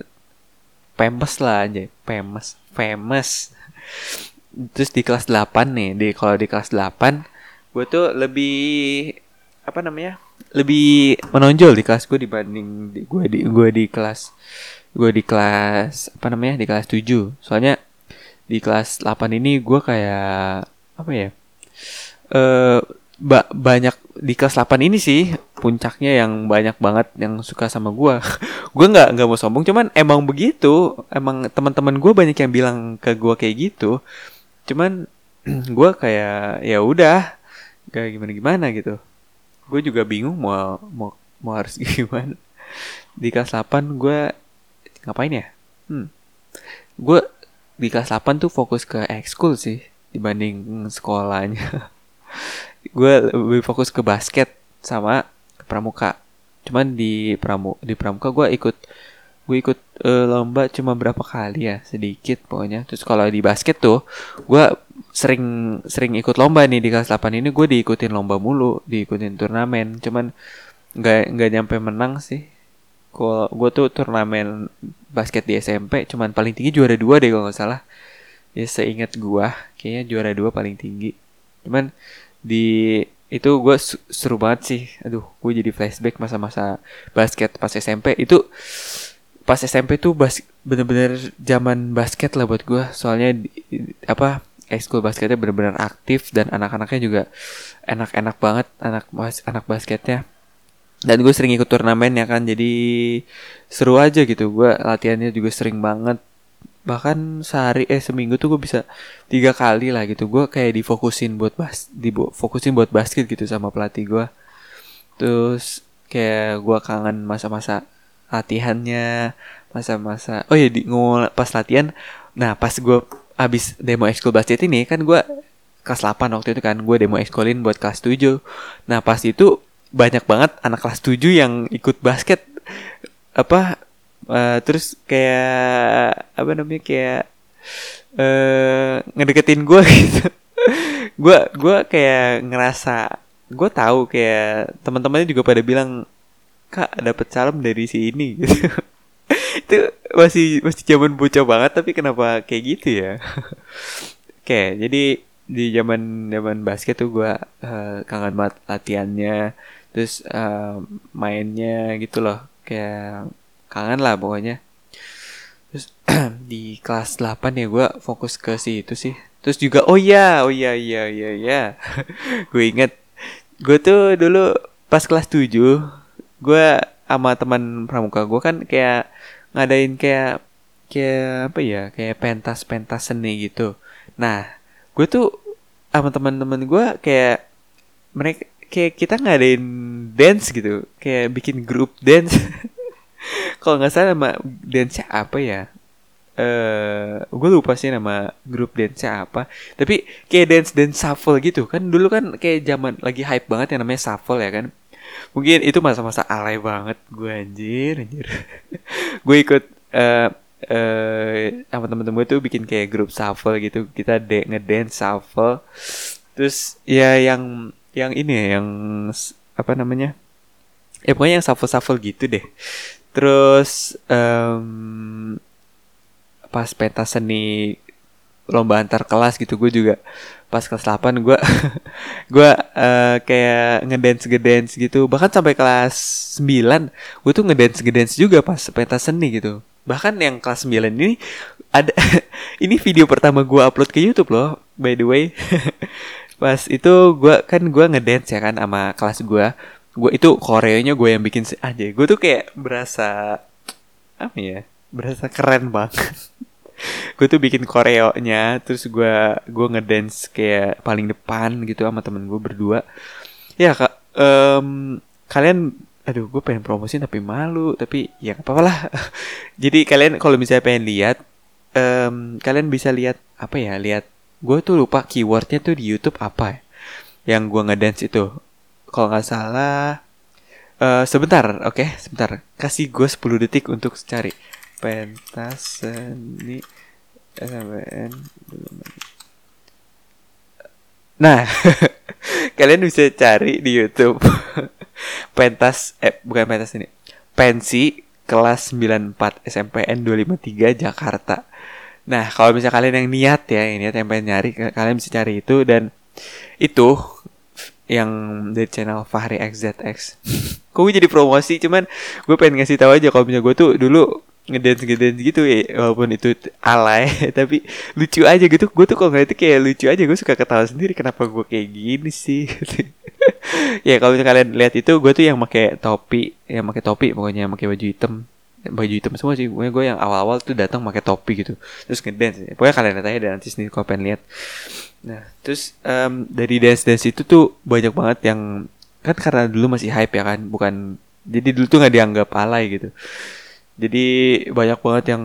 famous lah aja famous famous. Terus di kelas 8 nih di kalau di kelas 8 gue tuh lebih apa namanya lebih menonjol di kelas gue dibanding di, gue di gue di kelas gue di kelas apa namanya di kelas 7 soalnya di kelas 8 ini gue kayak apa ya eh ba banyak di kelas 8 ini sih puncaknya yang banyak banget yang suka sama gue gue nggak nggak mau sombong cuman emang begitu. Emang teman-teman gue banyak yang bilang ke gue kayak gitu. Cuman gue kayak ya udah kayak gimana gimana gitu. Gue juga bingung mau mau mau harus gimana. Di kelas 8 gue ngapain ya? Hmm. Gue di kelas 8 tuh fokus ke ekskul sih dibanding sekolahnya. Gue lebih fokus ke basket sama pramuka. Cuman di pramu di pramuka gue ikut gue ikut uh, lomba cuma berapa kali ya sedikit pokoknya. Terus kalau di basket tuh gue sering sering ikut lomba nih di kelas 8 ini gue diikutin lomba mulu diikutin turnamen. Cuman nggak nggak nyampe menang sih. Kalau gue tuh turnamen basket di SMP cuman paling tinggi juara dua deh kalau nggak salah. Ya seingat gue kayaknya juara dua paling tinggi. Cuman di itu gue seru banget sih. Aduh gue jadi flashback masa-masa basket pas SMP itu pas SMP tuh bas bener-bener zaman basket lah buat gue soalnya apa ekskul basketnya bener-bener aktif dan anak-anaknya juga enak-enak banget anak anak basketnya. Dan gue sering ikut turnamen ya kan. Jadi seru aja gitu. Gue latihannya juga sering banget bahkan sehari eh seminggu tuh gue bisa tiga kali lah gitu. Gue kayak difokusin buat bas difokusin buat basket gitu sama pelatih gue terus kayak gue kangen masa-masa latihannya masa-masa oh ya di ngomong pas latihan. Nah pas gue abis demo ekskul basket ini kan gue kelas 8 waktu itu kan gue demo ekskulin buat kelas 7 nah pas itu banyak banget anak kelas 7 yang ikut basket. Apa uh, terus kayak apa namanya kayak uh, ngedeketin gue gitu. Gue gue kayak ngerasa gue tahu kayak teman-temannya juga pada bilang kak dapet salam dari si ini gitu. Itu masih masih zaman bocah banget tapi kenapa kayak gitu ya? Oke jadi di zaman zaman basket tuh gue uh, kangen banget latihannya terus uh, mainnya gitu loh. Kayak kangen lah pokoknya. Terus di kelas 8 ya gue fokus ke si itu sih. Terus juga oh iya oh iya iya iya iya. Gue inget gue tuh dulu pas kelas 7 gue sama teman pramuka gue kan kayak ngadain kayak kayak apa ya kayak pentas pentas seni gitu. Nah gue tuh sama teman-teman gue kayak mereka kayak kita ngadain dance gitu kayak bikin grup dance kalau nggak salah nama dance apa ya? Eh uh, gue lupa sih nama grup dance apa. Tapi kayak dance dance shuffle gitu kan. Dulu kan kayak zaman lagi hype banget yang namanya shuffle ya kan. Mungkin itu masa-masa alay banget gue anjir anjir. Gue ikut uh, uh, sama temen-temen gue tuh bikin kayak grup shuffle gitu. Kita de ngedance shuffle. Terus ya yang yang ini ya yang apa namanya? Ya pokoknya yang shuffle shuffle gitu deh terus um, pas pentas seni lomba antar kelas gitu gue juga pas kelas 8 gue gue uh, kayak ngedance ngedance gitu. Bahkan sampai kelas 9 gue tuh ngedance ngedance juga pas pentas seni gitu. Bahkan yang kelas 9 ini ada ini video pertama gue upload ke YouTube loh by the way. Pas itu gue kan gue ngedance ya kan sama kelas gue gue itu koreonya gue yang bikin aja gue tuh kayak berasa apa ya berasa keren banget. Gue tuh bikin koreonya terus gue gue ngedance kayak paling depan gitu sama temen gue berdua. Ya kak um, kalian aduh gue pengen promosi tapi malu tapi ya apa-apa lah. Jadi kalian kalau misalnya pengen lihat um, kalian bisa lihat apa ya lihat gue tuh lupa keywordnya tuh di YouTube apa ya yang gue ngedance itu kalau nggak salah uh, sebentar oke okay? sebentar kasih gue 10 detik untuk cari pentas seni SMPN Nah, kalian bisa cari di YouTube pentas eh bukan pentas ini. Pensi kelas 94 SMPN 253 Jakarta. Nah, kalau misalnya kalian yang niat ya, ini niat yang pengen nyari, kalian bisa cari itu dan itu yang dari channel Fahri XZX. Kok gue jadi promosi, cuman gue pengen ngasih tahu aja kalau misalnya gue tuh dulu ngedance ngedance gitu ya walaupun itu alay tapi lucu aja gitu. Gue tuh kalau ngeliat itu kayak lucu aja. Gue suka ketawa sendiri. Kenapa gue kayak gini sih? Ya kalau kalian lihat itu gue tuh yang pakai topi yang pakai topi pokoknya yang pakai baju hitam baju hitam semua sih. Gue gue yang awal-awal tuh datang pakai topi gitu. Terus ngedance pokoknya kalian aja dan nanti sendiri kalau pengen lihat. Nah terus um, dari dance dance itu tuh banyak banget yang kan karena dulu masih hype ya kan bukan jadi dulu tuh nggak dianggap alay gitu. Jadi banyak banget yang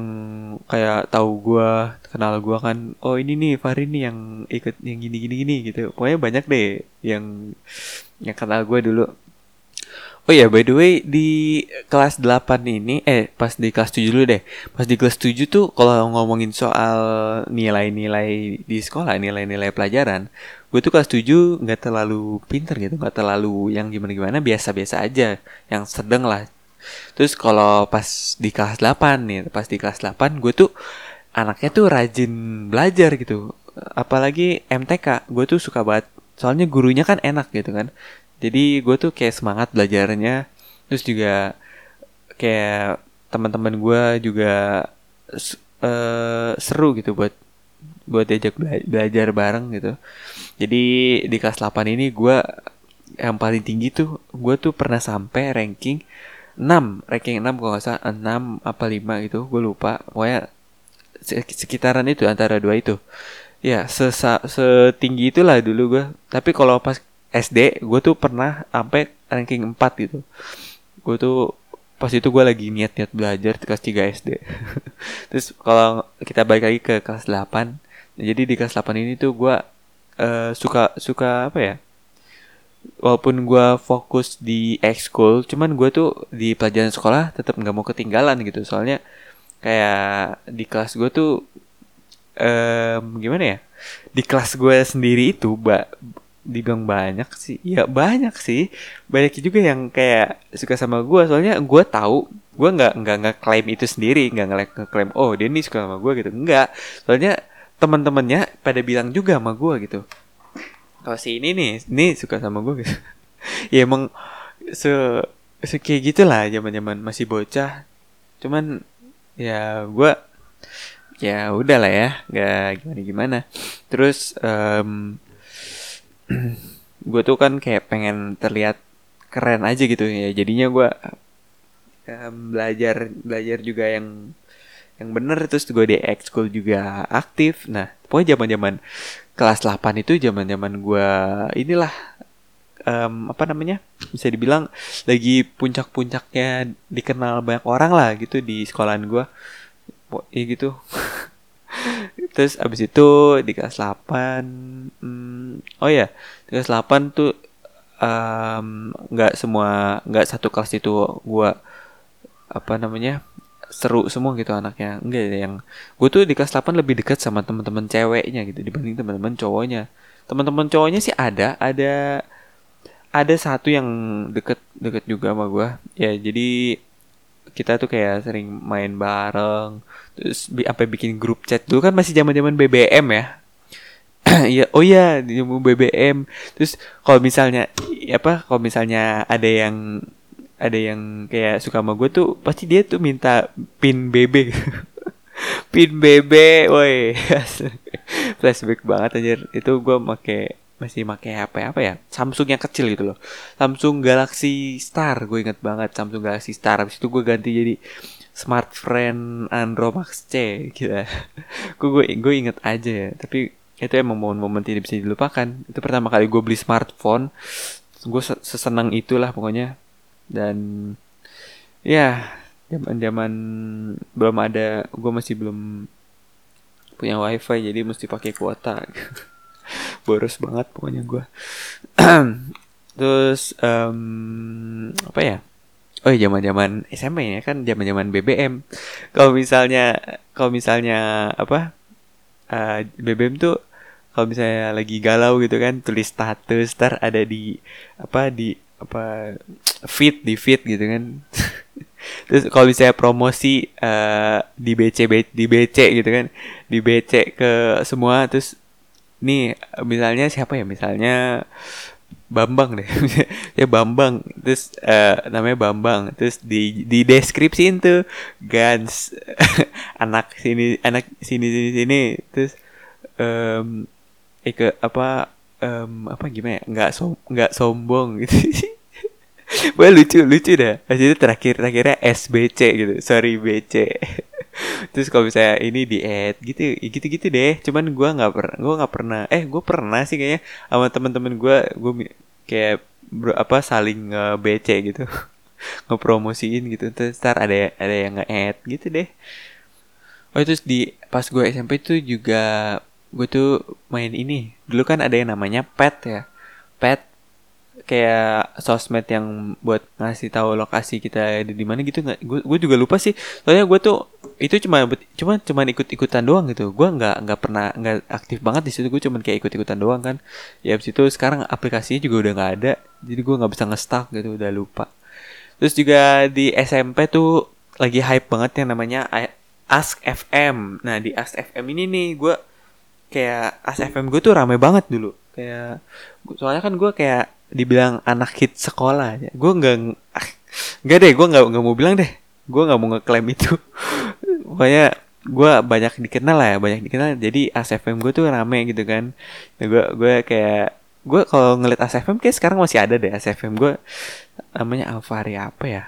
kayak tahu gua kenal gua kan oh ini nih Fahri nih yang ikut yang gini gini gini gitu. Pokoknya banyak deh yang yang kenal gua dulu Oh ya, by the way di kelas 8 ini eh pas di kelas 7 dulu deh. Pas di kelas 7 tuh kalau ngomongin soal nilai-nilai di sekolah, nilai-nilai pelajaran, gue tuh kelas 7 nggak terlalu pinter gitu, nggak terlalu yang gimana-gimana, biasa-biasa aja, yang sedang lah Terus kalau pas di kelas 8 nih, pas di kelas 8 gue tuh anaknya tuh rajin belajar gitu. Apalagi MTK, gue tuh suka banget. Soalnya gurunya kan enak gitu kan. Jadi gue tuh kayak semangat belajarnya. Terus juga kayak teman-teman gue juga uh, seru gitu buat buat diajak bela belajar bareng gitu. Jadi di kelas 8 ini gue yang paling tinggi tuh gue tuh pernah sampai ranking 6 ranking 6 kalau nggak salah 6 apa 5 gitu gue lupa pokoknya sekitaran itu antara dua itu ya sesa, setinggi itulah dulu gue tapi kalau pas SD gue tuh pernah sampai ranking 4 gitu. Gue tuh pas itu gue lagi niat-niat belajar di kelas 3 SD terus kalau kita balik lagi ke kelas 8 jadi di kelas 8 ini tuh gue uh, suka suka apa ya? Walaupun gue fokus di ekskul cuman gue tuh di pelajaran sekolah tetap nggak mau ketinggalan gitu. Soalnya kayak di kelas gue tuh um, gimana ya? Di kelas gue sendiri itu mbak dibilang banyak sih. Ya banyak sih. Banyak juga yang kayak suka sama gue soalnya gue tahu gue nggak nggak nggak klaim itu sendiri. Nggak klaim oh dia nih suka sama gue gitu. Nggak. Soalnya teman-temannya pada bilang juga sama gue gitu. Kalau si ini nih ini suka sama gue gitu. Ya emang se, se kayak gitulah zaman zaman masih bocah. Cuman ya gue ya udah lah ya. Nggak gimana gimana terus um, gue tuh kan kayak pengen terlihat keren aja gitu ya. Jadinya gue um, belajar belajar juga yang yang bener. Terus gue di ekskul juga aktif. Nah pokoknya zaman zaman kelas 8 itu zaman zaman gue inilah um, apa namanya bisa dibilang lagi puncak-puncaknya dikenal banyak orang lah gitu di sekolahan gue ya gitu terus abis itu di kelas 8 hmm, oh ya di kelas 8 tuh nggak um, semua nggak satu kelas itu gue apa namanya seru semua gitu anaknya. Enggak yang gue tuh di kelas 8 lebih dekat sama teman-teman ceweknya gitu dibanding teman-teman cowoknya. Teman-teman cowoknya sih ada ada ada satu yang deket deket juga sama gue ya jadi kita tuh kayak sering main bareng terus bi sampai bikin grup chat dulu kan masih zaman zaman BBM ya Iya, oh iya di BBM. Terus kalau misalnya apa? Kalau misalnya ada yang ada yang kayak suka sama gue tuh pasti dia tuh minta pin BB. pin BB, woi. Flashback banget anjir. Itu gue make masih pakai HP apa ya? Samsung yang kecil gitu loh. Samsung Galaxy Star gue inget banget Samsung Galaxy Star. Habis itu gue ganti jadi Smart Friend Andro Max C gitu. Gue gue gue inget aja ya. Tapi itu emang momen-momen tidak bisa dilupakan. Itu pertama kali gue beli smartphone. Gue sesenang itulah pokoknya. Dan ya zaman zaman belum ada gue masih belum punya wifi jadi mesti pakai kuota boros banget pokoknya gue terus um, apa ya? Oh iya zaman zaman SMP ya kan zaman zaman BBM kalau misalnya kalau misalnya apa uh, eh, BBM tuh kalau misalnya lagi galau gitu kan tulis status ntar ada di apa di apa feed di feed gitu kan. Terus kalau misalnya promosi uh, di BC di BC gitu kan di BC ke semua terus nih misalnya siapa ya? Misalnya Bambang deh. Ya Bambang. Terus uh, namanya Bambang. Terus di di deskripsi itu Gans anak sini anak sini sini sini. Terus um, eh ke apa um, apa gimana ya? Nggak som nggak sombong gitu. Wah lucu lucu dah. Jadi terakhir terakhirnya SBC gitu. Sorry BC terus kalau misalnya ini di add gitu gitu gitu deh. Cuman gue nggak pernah gue nggak pernah eh gue pernah sih kayaknya sama temen-temen gue gue kayak bro, apa saling nge BC gitu. Ngepromosiin gitu. Terus ntar ada ada yang nge add gitu deh. Oh terus di pas gue SMP tuh juga gue tuh main ini. Dulu kan ada yang namanya pet ya. Pet kayak sosmed yang buat ngasih tahu lokasi kita di mana gitu nggak? Gue juga lupa sih. Soalnya gue tuh itu cuma cuma cuma ikut ikutan doang gitu. Gue nggak nggak pernah nggak aktif banget di situ. Gue cuma kayak ikut ikutan doang kan. Ya abis itu sekarang aplikasinya juga udah nggak ada. Jadi gue nggak bisa ngestak gitu udah lupa. Terus juga di SMP tuh lagi hype banget yang namanya Ask FM nah di Ask FM ini nih gue kayak Ask FM gue tuh rame banget dulu. Kayak soalnya kan gue kayak dibilang anak hit sekolah ya. Gue nggak nggak deh gue nggak nggak mau bilang deh. Gue nggak mau ngeklaim itu pokoknya gue banyak dikenal lah ya banyak dikenal. Jadi ASFM gue tuh rame gitu kan. Gue gue kayak gue kalau ngeliat ASFM kayak sekarang masih ada deh ASFM gue namanya Alvari apa ya?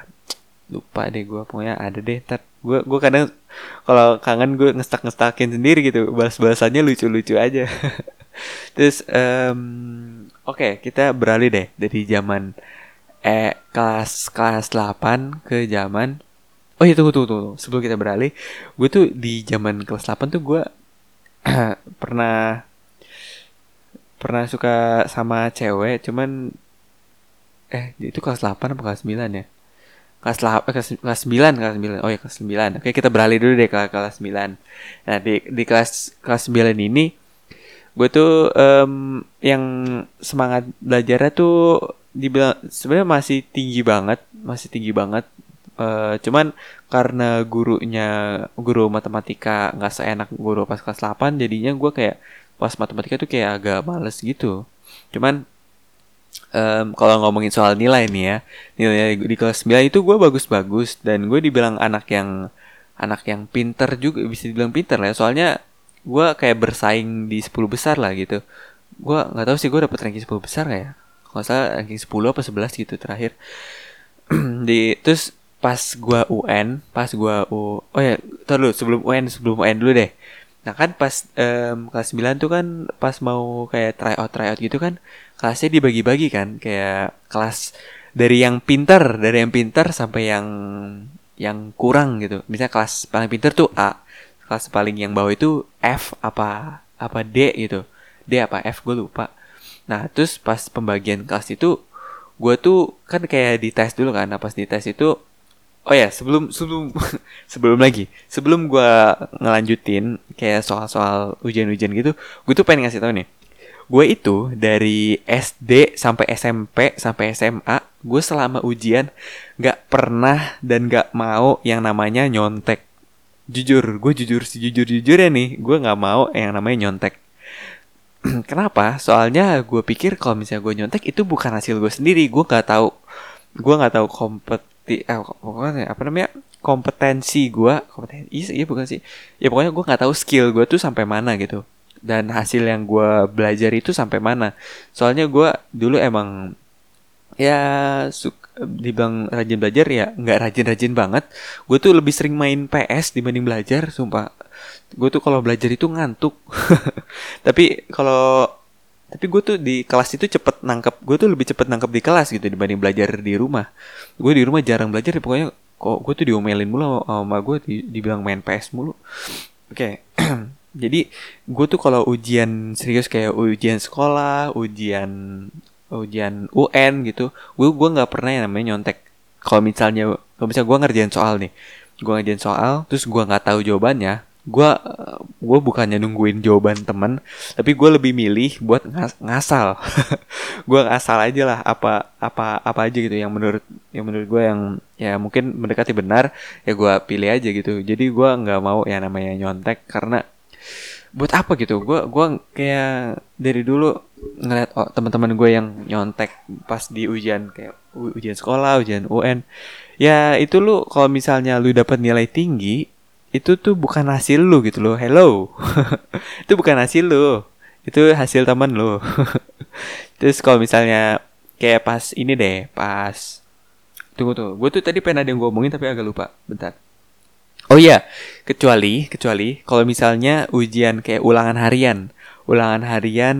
Lupa deh gue pokoknya ada deh. Ntar gue gue kadang kalau kangen gue ngestak ngestakin sendiri gitu. Balas balasannya lucu lucu aja. Terus um, Oke, okay, kita beralih deh. Dari zaman eh kelas kelas 8 ke zaman Oh iya tunggu tunggu tunggu. Sebelum kita beralih, gue tuh di zaman kelas 8 tuh gue pernah pernah suka sama cewek, cuman eh itu kelas 8 apa kelas 9 ya? kelas lah eh, kelas kelas 9 kelas 9 oh ya kelas 9 oke kita beralih dulu deh ke kelas 9 nah di di kelas kelas 9 ini gue tuh um, yang semangat belajarnya tuh dibilang sebenarnya masih tinggi banget masih tinggi banget uh, cuman karena gurunya guru matematika nggak seenak guru pas kelas 8 jadinya gue kayak pas matematika tuh kayak agak males gitu. Cuman um, kalau ngomongin soal nilai nih ya nilai di kelas 9 itu gue bagus-bagus dan gue dibilang anak yang anak yang pinter juga bisa dibilang pinter lah ya. soalnya gue kayak bersaing di 10 besar lah gitu. Gue nggak tahu sih gue dapet ranking 10 besar gak ya? Kalau salah ranking 10 apa 11 gitu terakhir. Di terus pas gue UN pas gue U oh ya terus sebelum UN sebelum UN dulu deh Nah kan pas um, kelas 9 tuh kan pas mau kayak try out try out gitu kan kelasnya dibagi-bagi kan kayak kelas dari yang pinter dari yang pinter sampai yang yang kurang gitu. Misalnya kelas paling pinter tuh A, kelas paling yang bawah itu F apa apa D gitu. D apa F gue lupa. Nah terus pas pembagian kelas itu gue tuh kan kayak dites dulu kan. Nah pas dites itu Oh ya, sebelum sebelum sebelum lagi, sebelum gue ngelanjutin kayak soal-soal ujian-ujian gitu, gue tuh pengen ngasih tau nih. Gue itu dari SD sampai SMP sampai SMA, gue selama ujian gak pernah dan gak mau yang namanya nyontek. Jujur, gue jujur sih jujur jujur ya nih, gue gak mau yang namanya nyontek. Kenapa? Soalnya gue pikir kalau misalnya gue nyontek itu bukan hasil gue sendiri, gue gak tahu, gue gak tahu kompet bukti eh pokoknya apa namanya kompetensi gue kompetensi iya, iya bukan sih. Ya pokoknya gue nggak tahu skill gue tuh sampai mana gitu. Dan hasil yang gue belajar itu sampai mana. Soalnya gue dulu emang ya dibilang rajin belajar ya nggak rajin-rajin banget. Gue tuh lebih sering main PS dibanding belajar sumpah. Gue tuh kalau belajar itu ngantuk. Tapi kalau tapi gue tuh di kelas itu cepet nangkep gue tuh lebih cepet nangkep di kelas gitu dibanding belajar di rumah gue di rumah jarang belajar ya pokoknya kok gue tuh diomelin mulu sama gue di, dibilang main PS mulu oke okay. jadi gue tuh kalau ujian serius kayak ujian sekolah ujian ujian UN gitu gue gue nggak pernah yang namanya nyontek kalau misalnya kalau misalnya gue ngerjain soal nih gue ngerjain soal terus gue nggak tahu jawabannya gue gue bukannya nungguin jawaban temen tapi gue lebih milih buat ngas ngasal. Gue ngasal aja lah apa apa apa aja gitu yang menurut yang menurut gue yang ya mungkin mendekati benar ya gue pilih aja gitu. Jadi gue nggak mau yang namanya nyontek karena buat apa gitu? Gue gue kayak dari dulu ngeliat oh, teman-teman gue yang nyontek pas di ujian kayak ujian sekolah ujian UN ya itu lu kalau misalnya lu dapat nilai tinggi itu tuh bukan hasil lu gitu loh. Hello. itu bukan hasil lu. Itu hasil teman lu. Terus kalau misalnya kayak pas ini deh, pas tunggu tuh. Gue tuh tadi pengen ada yang gue omongin tapi agak lupa. Bentar. Oh iya, kecuali kecuali kalau misalnya ujian kayak ulangan harian. Ulangan harian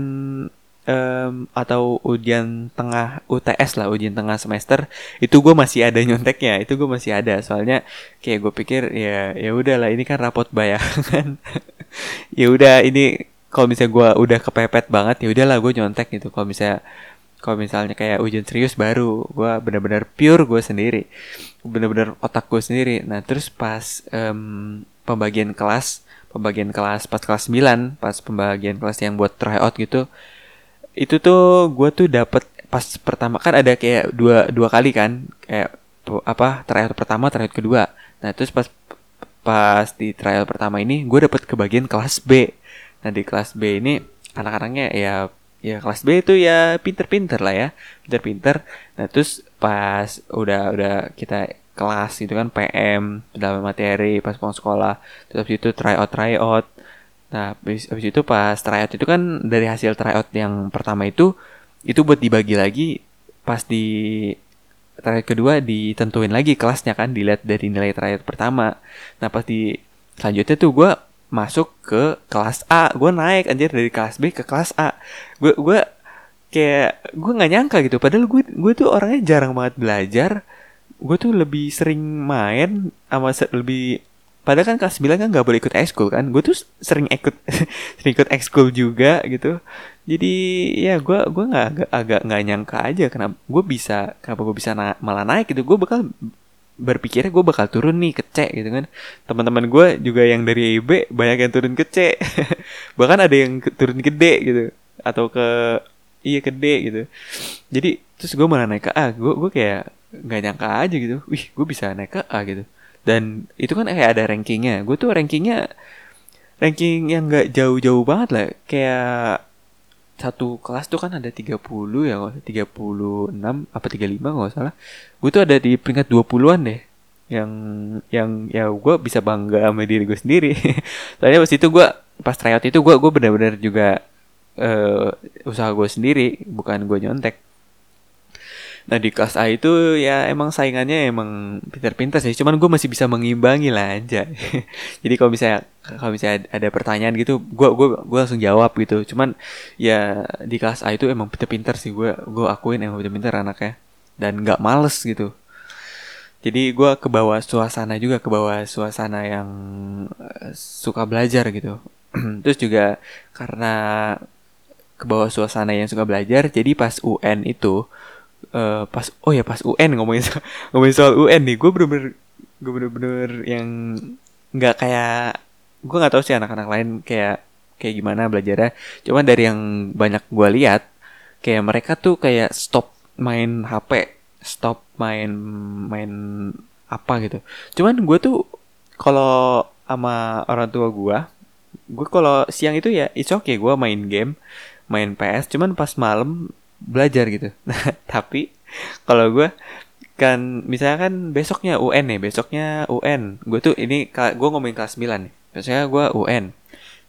um, atau ujian tengah UTS lah ujian tengah semester itu gue masih ada nyonteknya itu gue masih ada. Soalnya kayak gue pikir ya ya udahlah ini kan rapot bayangan. Ya udah ini kalau misalnya gue udah kepepet banget ya udahlah gue nyontek gitu. Kalau misalnya kalau misalnya kayak ujian serius baru gue benar-benar pure gue sendiri. Benar-benar otak gue sendiri. Nah terus pas um, pembagian kelas pembagian kelas pas kelas 9 pas pembagian kelas yang buat tryout gitu itu tuh gue tuh dapet pas pertama kan ada kayak dua dua kali kan kayak apa trial pertama trial kedua. Nah terus pas pas di trial pertama ini gue dapet kebagian kelas B. Nah di kelas B ini anak-anaknya ya ya kelas B itu ya pinter-pinter lah ya pinter-pinter. Nah terus pas udah udah kita kelas gitu kan PM dalam materi pas pulang sekolah terus itu tryout tryout Nah, habis, habis itu pas tryout itu kan dari hasil tryout yang pertama itu itu buat dibagi lagi pas di tryout kedua ditentuin lagi kelasnya kan dilihat dari nilai tryout pertama. Nah, pas di selanjutnya tuh gue masuk ke kelas A, gue naik anjir dari kelas B ke kelas A. Gue gue kayak gue nggak nyangka gitu. Padahal gue gue tuh orangnya jarang banget belajar. Gue tuh lebih sering main sama lebih Padahal kan kelas 9 kan gak boleh ikut ekskul kan. Gue tuh sering ikut sering ikut ekskul juga gitu. Jadi ya gue gua nggak agak agak nggak nyangka aja kenapa gue bisa kenapa gue bisa na malah naik gitu. Gue bakal berpikirnya gue bakal turun nih ke C gitu kan. Teman-teman gue juga yang dari B banyak yang turun ke C. Bahkan ada yang turun ke D gitu. Atau ke iya ke D gitu. Jadi terus gue malah naik ke A. Gue gue kayak nggak nyangka aja gitu. Wih gue bisa naik ke A gitu dan itu kan kayak ada rankingnya. Gue tuh rankingnya ranking yang nggak jauh-jauh banget lah. Kayak satu kelas tuh kan ada 30 ya nggak 36 apa 35 nggak salah. Gue tuh ada di peringkat 20-an deh. Yang yang ya gue bisa bangga sama diri gue sendiri. Soalnya pas itu gue pas tryout itu gue gue benar-benar juga uh, usaha gue sendiri bukan gue nyontek Nah di kelas A itu ya emang saingannya emang pinter-pinter sih. Cuman gue masih bisa mengimbangi lah aja. Jadi kalau misalnya kalau misalnya ada pertanyaan gitu, gue gua gua langsung jawab gitu. Cuman ya di kelas A itu emang pinter-pinter sih gue gue akuin emang pinter-pinter anaknya dan nggak males gitu. Jadi gue ke bawah suasana juga ke bawah suasana yang uh, suka belajar gitu. Terus juga karena ke bawah suasana yang suka belajar, jadi pas UN itu uh, pas oh ya pas UN ngomongin soal, ngomongin soal UN nih gue bener-bener gue bener-bener yang nggak kayak gue nggak tahu sih anak-anak lain kayak kayak gimana belajarnya. Cuman dari yang banyak gue lihat kayak mereka tuh kayak stop main HP stop main main apa gitu. Cuman gue tuh kalau sama orang tua gue gue kalau siang itu ya it's okay gue main game main PS cuman pas malam belajar gitu. Nah, tapi kalau gue kan misalnya kan besoknya UN nih, besoknya UN. Gue tuh ini gue ngomongin kelas 9 nih. Biasanya gue UN.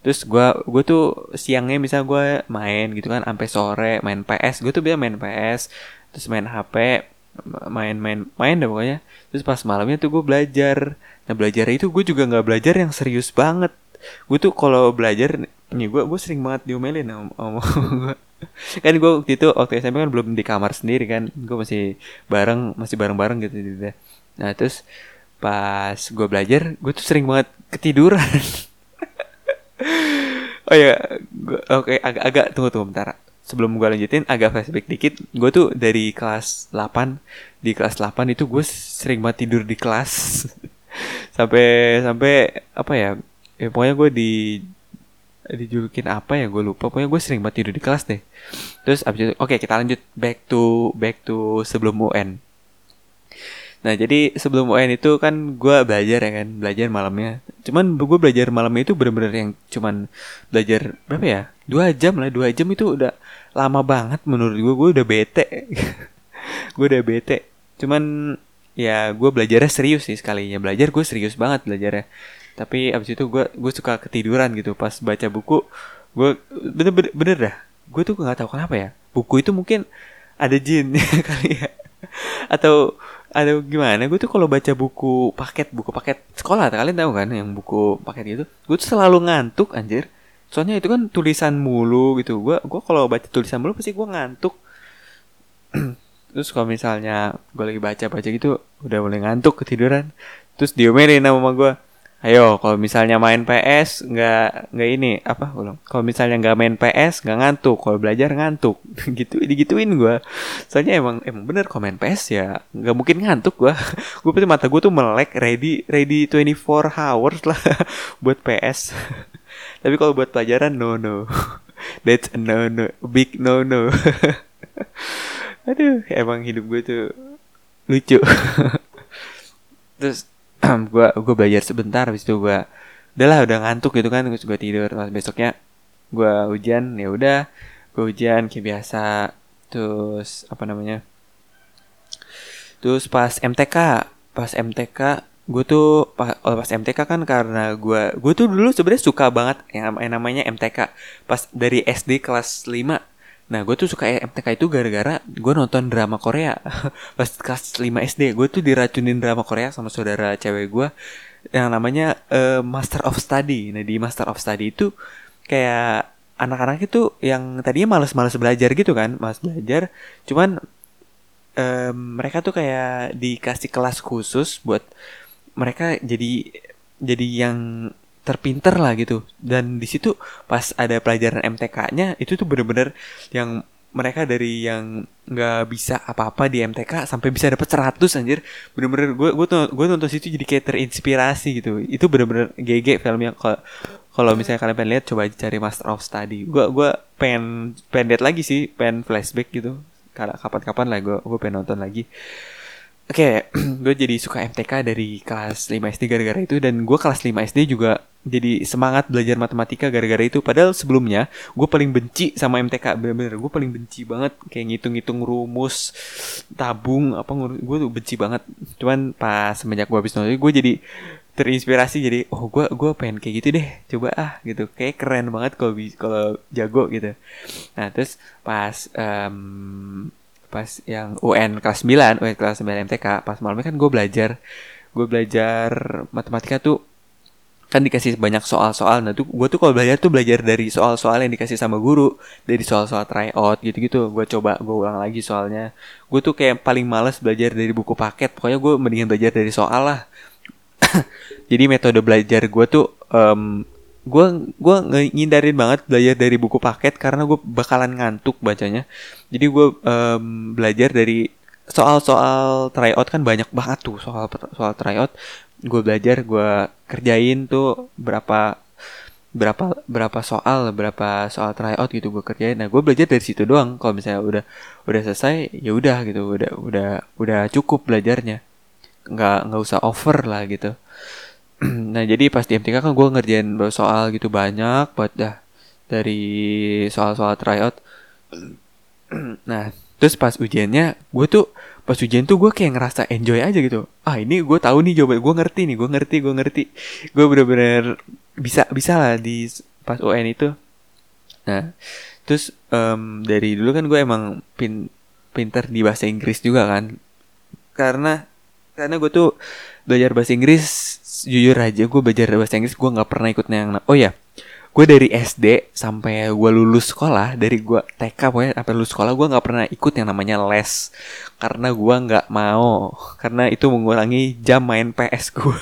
Terus gue gue tuh siangnya misalnya gue main gitu kan sampai sore main PS. Gue tuh biasa main PS, terus main HP, main-main main deh pokoknya. Terus pas malamnya tuh gue belajar. Nah belajar itu gue juga nggak belajar yang serius banget. Gue tuh kalau belajar nih gue gue sering banget diomelin sama, sama gue kan gue waktu itu waktu SMP kan belum di kamar sendiri kan. Gue masih bareng masih bareng bareng gitu gitu. Nah terus pas gue belajar gue tuh sering banget ketiduran. Oh ya oke okay, agak agak tunggu tunggu bentar. Sebelum gue lanjutin agak flashback dikit. Gue tuh dari kelas 8 di kelas 8 itu gue sering banget tidur di kelas. Sampai sampai apa ya ya pokoknya gue di dijulukin apa ya gue lupa. Pokoknya gue sering banget tidur di kelas deh. Terus abis itu oke okay, kita lanjut back to back to sebelum UN nah jadi sebelum UN itu kan gue belajar ya kan belajar malamnya. Cuman gue belajar malamnya itu bener-bener yang cuman belajar berapa ya? Dua jam lah dua jam itu udah lama banget menurut gue gue udah bete. Gue udah bete. Cuman ya gue belajarnya serius sih sekalinya. Belajar gue serius banget belajarnya tapi abis itu gue gue suka ketiduran gitu. Pas baca buku gue bener bener, bener dah. Gue tuh nggak tahu kenapa ya. Buku itu mungkin ada jin kali ya. Atau ada gimana? Gue tuh kalau baca buku paket buku paket sekolah kalian tahu kan yang buku paket gitu gue tuh selalu ngantuk anjir. Soalnya itu kan tulisan mulu gitu. Gue gue kalau baca tulisan mulu pasti gue ngantuk. Terus kalau misalnya gue lagi baca baca gitu udah mulai ngantuk ketiduran. Terus diomelin sama gue Ayo, kalau misalnya main PS nggak nggak ini apa ulang. Kalau misalnya nggak main PS nggak ngantuk, kalau belajar ngantuk, gitu digituin gue. Soalnya emang emang bener kalau main PS ya nggak mungkin ngantuk gue. gue pasti mata gue tuh melek ready ready 24 hours lah buat PS. Tapi kalau buat pelajaran no no. That's a no no, big no no. Aduh, emang hidup gue tuh lucu. Terus gue gue belajar sebentar habis itu gue udahlah udah ngantuk gitu kan terus gue tidur. Pas besoknya gue hujan ya udah gue hujan kayak biasa. Terus apa namanya terus pas MTK pas MTK gue tuh pas, pas MTK kan karena gue gue tuh dulu sebenarnya suka banget yang, yang namanya MTK pas dari SD kelas 5 Nah gue tuh suka MTK itu gara-gara gue nonton drama Korea. Pas kelas 5 SD gue tuh diracunin drama Korea sama saudara cewek gue Yang namanya uh, Master of Study. Nah di Master of Study itu kayak anak-anak itu yang tadinya males-males belajar gitu kan Males belajar. Cuman um, mereka tuh kayak dikasih kelas khusus buat mereka jadi jadi yang terpinter lah gitu. Dan di situ pas ada pelajaran MTK-nya itu tuh bener-bener yang mereka dari yang nggak bisa apa-apa di MTK sampai bisa dapat 100 anjir. Bener-bener gue gue gue nonton situ jadi kayak terinspirasi gitu. Itu bener-bener GG filmnya kalau kalau misalnya kalian pengen lihat coba cari Master of Study. Gue gue pengen pengen lihat lagi sih pengen flashback gitu. Kapan-kapan lah gue gue pengen nonton lagi. Oke, okay, gue jadi suka MTK dari kelas 5 SD gara-gara itu. Dan gue kelas 5 SD juga jadi semangat belajar matematika gara-gara itu. Padahal sebelumnya gue paling benci sama MTK bener-bener gue paling benci banget kayak ngitung-ngitung rumus, tabung apa gue tuh benci banget. Cuman pas semenjak gue habis nonton gue jadi terinspirasi jadi oh gue gue pengen kayak gitu deh coba ah gitu kayak keren banget kalau kalau jago gitu. Nah terus pas um, pas yang UN kelas 9 UN kelas 9 MTK pas malamnya kan gue belajar gue belajar matematika tuh kan dikasih banyak soal-soal. Nah tuh gue tuh kalau belajar tuh belajar dari soal-soal yang dikasih sama guru. Dari soal-soal tryout gitu-gitu. Gue coba gue ulang lagi soalnya. Gue tuh kayak paling males belajar dari buku paket. Pokoknya gue mendingan belajar dari soal lah. Jadi metode belajar gue tuh um, gue gue ngindarin banget belajar dari buku paket karena gue bakalan ngantuk bacanya. Jadi gue um, belajar dari soal-soal tryout kan banyak banget tuh soal soal tryout gue belajar gue kerjain tuh berapa berapa berapa soal berapa soal tryout gitu gue kerjain. Nah gue belajar dari situ doang. Kalau misalnya udah udah selesai ya udah gitu. Udah udah udah cukup belajarnya. Nggak nggak usah over lah gitu. Nah jadi pas di MTK kan gue ngerjain soal gitu banyak buat dah dari soal-soal tryout. Nah terus pas ujiannya gue tuh pas ujian tuh gue kayak ngerasa enjoy aja gitu. Ah ini gue tahu nih jawaban gue ngerti nih gue ngerti gue ngerti. Gue bener-bener bisa bisa lah di pas UN itu. Nah terus um, dari dulu kan gue emang pin pinter di bahasa Inggris juga kan. Karena karena gue tuh belajar bahasa Inggris jujur aja gue belajar bahasa Inggris gue nggak pernah ikut yang oh ya gue dari SD sampai gue lulus sekolah dari gue TK pokoknya sampai lulus sekolah gue nggak pernah ikut yang namanya les. Karena gue nggak mau. Karena itu mengurangi jam main PS gue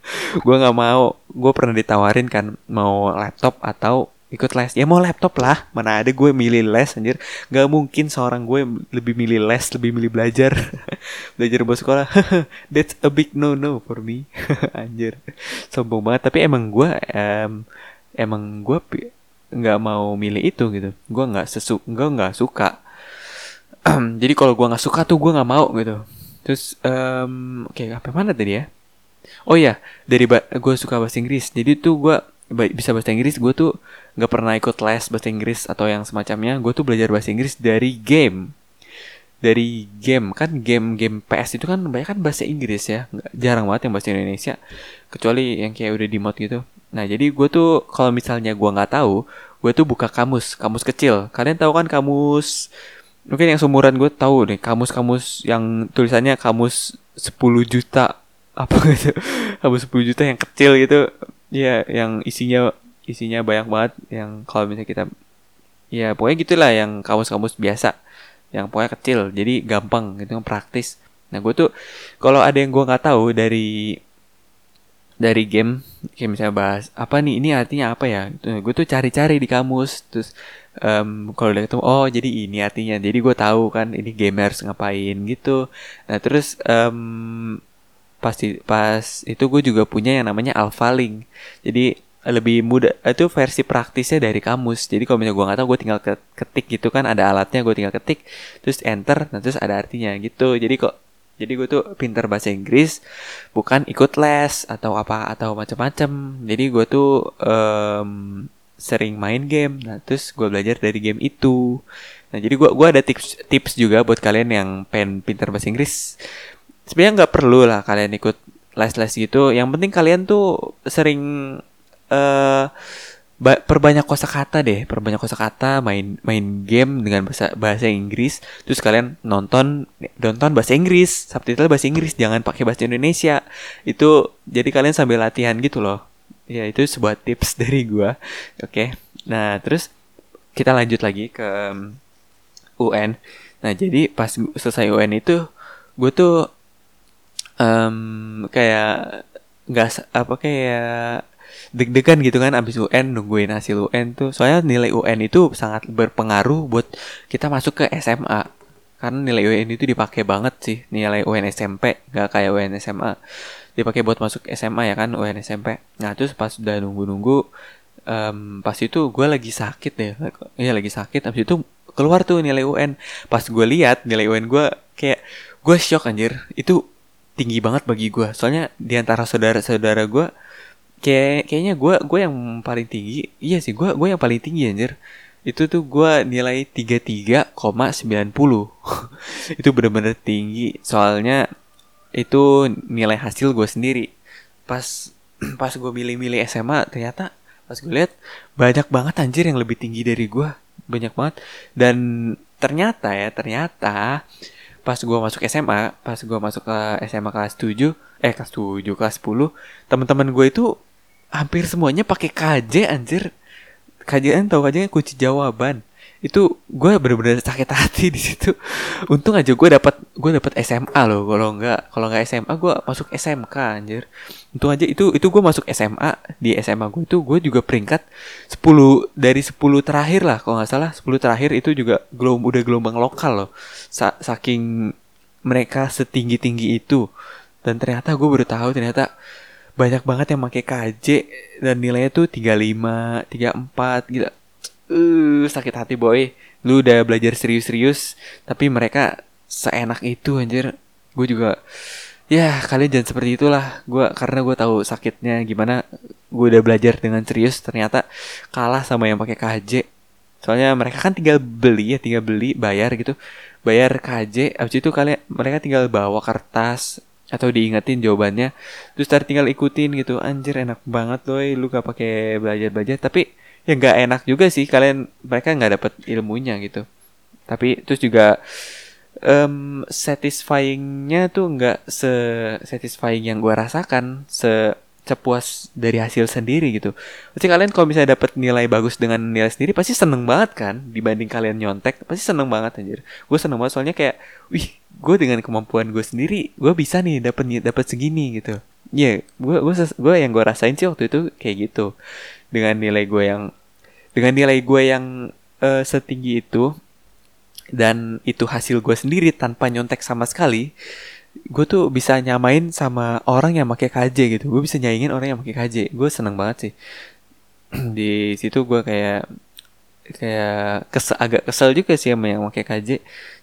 gue nggak mau. Gue pernah ditawarin kan mau laptop atau ikut les. Ya mau laptop lah. Mana ada gue milih les anjir. Nggak mungkin seorang gue lebih milih les lebih milih belajar. Belajar buat sekolah. That's a big no no for me. Anjir. Sombong banget. Tapi emang gue um, emang gue nggak mau milih itu gitu. Gue nggak sesu gue nggak suka. Jadi kalau gue nggak suka tuh gue nggak mau gitu. Terus um, oke okay, apa mana tadi ya? Oh ya dari gue suka bahasa Inggris. Jadi tuh gue bisa bahasa Inggris gue tuh nggak pernah ikut les bahasa Inggris atau yang semacamnya. Gue tuh belajar bahasa Inggris dari game. Dari game. Kan game-game PS itu kan banyak kan bahasa Inggris ya. Jarang banget yang bahasa Indonesia. Kecuali yang kayak udah di mod gitu nah jadi gue tuh kalau misalnya gue nggak tahu gue tuh buka kamus kamus kecil. Kalian tahu kan kamus mungkin yang seumuran gue tahu nih kamus-kamus yang tulisannya kamus 10 juta apa gitu. Kamus 10 juta yang kecil gitu. Iya, yang isinya isinya banyak banget yang kalau misalnya kita ya pokoknya gitulah yang kamus-kamus biasa yang pokoknya kecil. Jadi gampang gitu praktis. Nah gue tuh kalau ada yang gue nggak tahu dari dari game kayak misalnya bahas apa nih ini artinya apa ya? Gue tuh cari-cari di kamus terus um, kalau udah ketemu oh jadi ini artinya jadi gue tahu kan ini gamers ngapain gitu. Nah terus um, pasti pas itu gue juga punya yang namanya Alpha Link. Jadi lebih mudah itu versi praktisnya dari kamus. Jadi kalau misalnya gue nggak tahu gue tinggal ketik gitu kan ada alatnya gue tinggal ketik terus enter nah terus ada artinya gitu. Jadi kok jadi gue tuh pinter bahasa Inggris bukan ikut les atau apa atau macam-macam jadi gue tuh um, sering main game. Nah terus gue belajar dari game itu. Nah jadi gue gua ada tips tips juga buat kalian yang pengen pinter bahasa Inggris. Sebenarnya nggak perlu lah kalian ikut les-les gitu. Yang penting kalian tuh sering uh, perbanyak kosakata deh perbanyak kosakata main main game dengan bahasa bahasa Inggris. Terus kalian nonton nonton bahasa Inggris subtitle bahasa Inggris jangan pakai bahasa Indonesia. Itu jadi kalian sambil latihan gitu loh. Ya itu sebuah tips dari gua. Oke. Okay. nah terus kita lanjut lagi ke UN nah jadi pas selesai UN itu gue tuh um, kayak nggak apa kayak deg-degan gitu kan abis UN nungguin hasil UN tuh. Soalnya nilai UN itu sangat berpengaruh buat kita masuk ke SMA karena nilai UN itu dipakai banget sih nilai UN SMP nggak kayak UN SMA dipakai buat masuk SMA ya kan UN SMP nah terus pas udah nunggu-nunggu um, pas itu gue lagi sakit deh. Iya lagi sakit abis itu keluar tuh nilai UN pas gue lihat nilai UN gue kayak gue shock anjir. Itu tinggi banget bagi gue soalnya di antara saudara-saudara gue kayak kayaknya gue gue yang paling tinggi iya sih gue gue yang paling tinggi anjir. Itu tuh gue nilai 33,90 itu bener-bener tinggi. Soalnya itu nilai hasil gue sendiri. Pas pas gue milih-milih SMA ternyata pas gue lihat banyak banget anjir yang lebih tinggi dari gue banyak banget. Dan ternyata ya ternyata pas gue masuk SMA pas gue masuk ke SMA kelas 7 eh kelas 7 kelas 10 teman-teman gue itu hampir semuanya pakai KJ anjir. KJ tahu KJ kunci jawaban. Itu gue bener-bener sakit hati di situ. Untung aja gue dapat gue dapat SMA loh kalau nggak kalau nggak SMA gue masuk SMK anjir. Untung aja itu itu gue masuk SMA di SMA gue itu gue juga peringkat 10 dari 10 terakhir lah kalau nggak salah. 10 terakhir itu juga gelom udah gelombang lokal loh. Sa saking mereka setinggi tinggi itu. Dan ternyata gue baru tahu ternyata banyak banget yang pakai KJ dan nilainya tuh 35, 34 gitu. Uh, sakit hati boy. Lu udah belajar serius-serius tapi mereka seenak itu anjir. Gue juga ya kalian jangan seperti itulah. Gue karena gue tahu sakitnya gimana. Gue udah belajar dengan serius ternyata kalah sama yang pakai KJ. Soalnya mereka kan tinggal beli ya, tinggal beli, bayar gitu. Bayar KJ, abis itu kalian mereka tinggal bawa kertas atau diingetin jawabannya terus tadi tinggal ikutin gitu. Anjir enak banget loh lu gak pakai belajar belajar tapi ya nggak enak juga sih kalian mereka nggak dapet ilmunya gitu. Tapi terus juga um, satisfyingnya tuh nggak se satisfying yang gue rasakan se sepuas dari hasil sendiri gitu. Pasti kalian kalau misalnya dapat nilai bagus dengan nilai sendiri pasti seneng banget kan dibanding kalian nyontek pasti seneng banget anjir. Gue seneng banget soalnya kayak, wih, gue dengan kemampuan gue sendiri, gue bisa nih dapat dapat segini gitu. Iya, yeah, gue gue gue yang gue rasain sih waktu itu kayak gitu. Dengan nilai gue yang dengan nilai gue yang uh, setinggi itu dan itu hasil gue sendiri tanpa nyontek sama sekali gue tuh bisa nyamain sama orang yang pakai KJ gitu. Gue bisa nyaingin orang yang pakai KJ gue seneng banget sih. Di situ gue kayak kayak kesel, agak kesel juga sih sama yang pakai KJ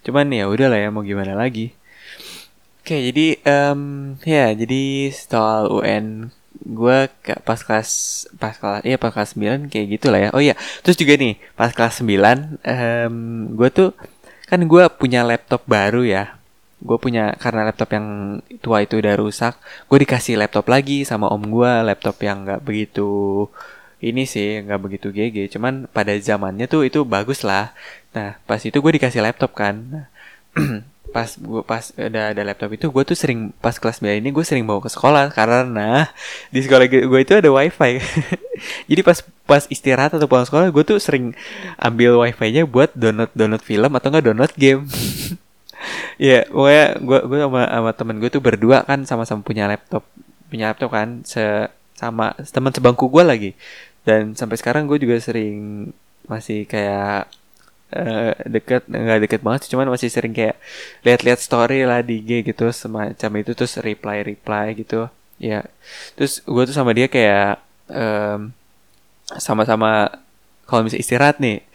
cuman ya udah lah ya mau gimana lagi. Oke jadi um, ya jadi soal UN gue pas kelas pas kelas iya pas kelas 9 kayak gitu lah ya. Oh iya terus juga nih pas kelas 9 um, gue tuh kan gue punya laptop baru ya gue punya karena laptop yang tua itu udah rusak gue dikasih laptop lagi sama om gue laptop yang nggak begitu ini sih nggak begitu GG cuman pada zamannya tuh itu bagus lah. Nah pas itu gue dikasih laptop kan. Nah, pas gue pas udah ada laptop itu gue tuh sering pas kelas 9 ini gue sering bawa ke sekolah karena di sekolah gue itu ada wifi. Jadi pas pas istirahat atau pulang sekolah gue tuh sering ambil wifi-nya buat download download film atau enggak download game Iya, yeah, pokoknya gue gue sama sama temen gue tuh berdua kan sama-sama punya laptop, punya laptop kan, se sama teman sebangku gue lagi. Dan sampai sekarang gue juga sering masih kayak uh, deket nggak deket banget sih, cuman masih sering kayak lihat-lihat story lah di IG gitu semacam itu terus reply reply gitu. Ya, terus gue tuh sama dia kayak um, sama-sama kalau misalnya istirahat nih,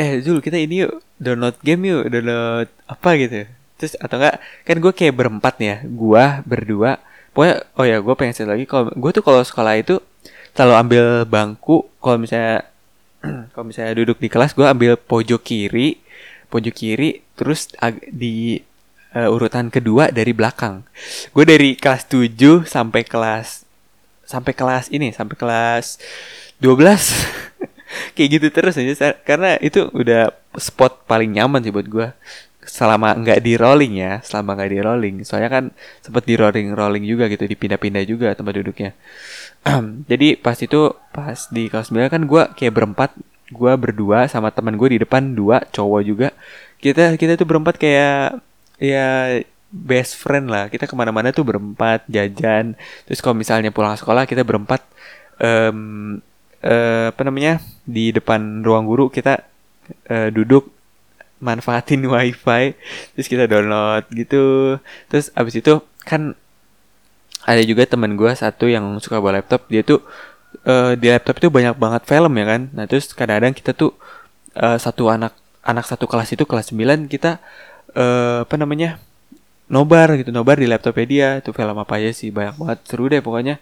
eh Zul kita ini yuk download game yuk download apa gitu. Terus atau enggak kan gue kayak berempat nih ya gue berdua. Pokoknya oh ya gue pengen cerita lagi kalau gue tuh kalau sekolah itu selalu ambil bangku kalau misalnya kalau misalnya duduk di kelas gue ambil pojok kiri pojok kiri terus di uh, urutan kedua dari belakang. Gue dari kelas 7 sampai kelas sampai kelas ini sampai kelas 12 kayak gitu terus aja karena itu udah spot paling nyaman sih buat gue selama nggak di rolling ya selama nggak di rolling. Soalnya kan sempet di rolling rolling juga gitu dipindah-pindah juga tempat duduknya. Jadi pas itu pas di kelas 9 kan gue kayak berempat. Gue berdua sama teman gue di depan dua cowok juga. Kita kita tuh berempat kayak ya best friend lah. Kita ke mana-mana tuh berempat jajan. Terus kalau misalnya pulang sekolah kita berempat. Um, uh, apa namanya di depan ruang guru kita uh, duduk manfaatin wifi terus kita download gitu. Terus abis itu kan ada juga teman gue satu yang suka bawa laptop. Dia tuh uh, di laptop itu banyak banget film ya kan. Nah terus kadang-kadang kita tuh uh, satu anak anak satu kelas itu kelas 9 kita uh, apa namanya nobar gitu nobar di laptopnya dia. Itu film apa aja sih? Banyak banget. Seru deh pokoknya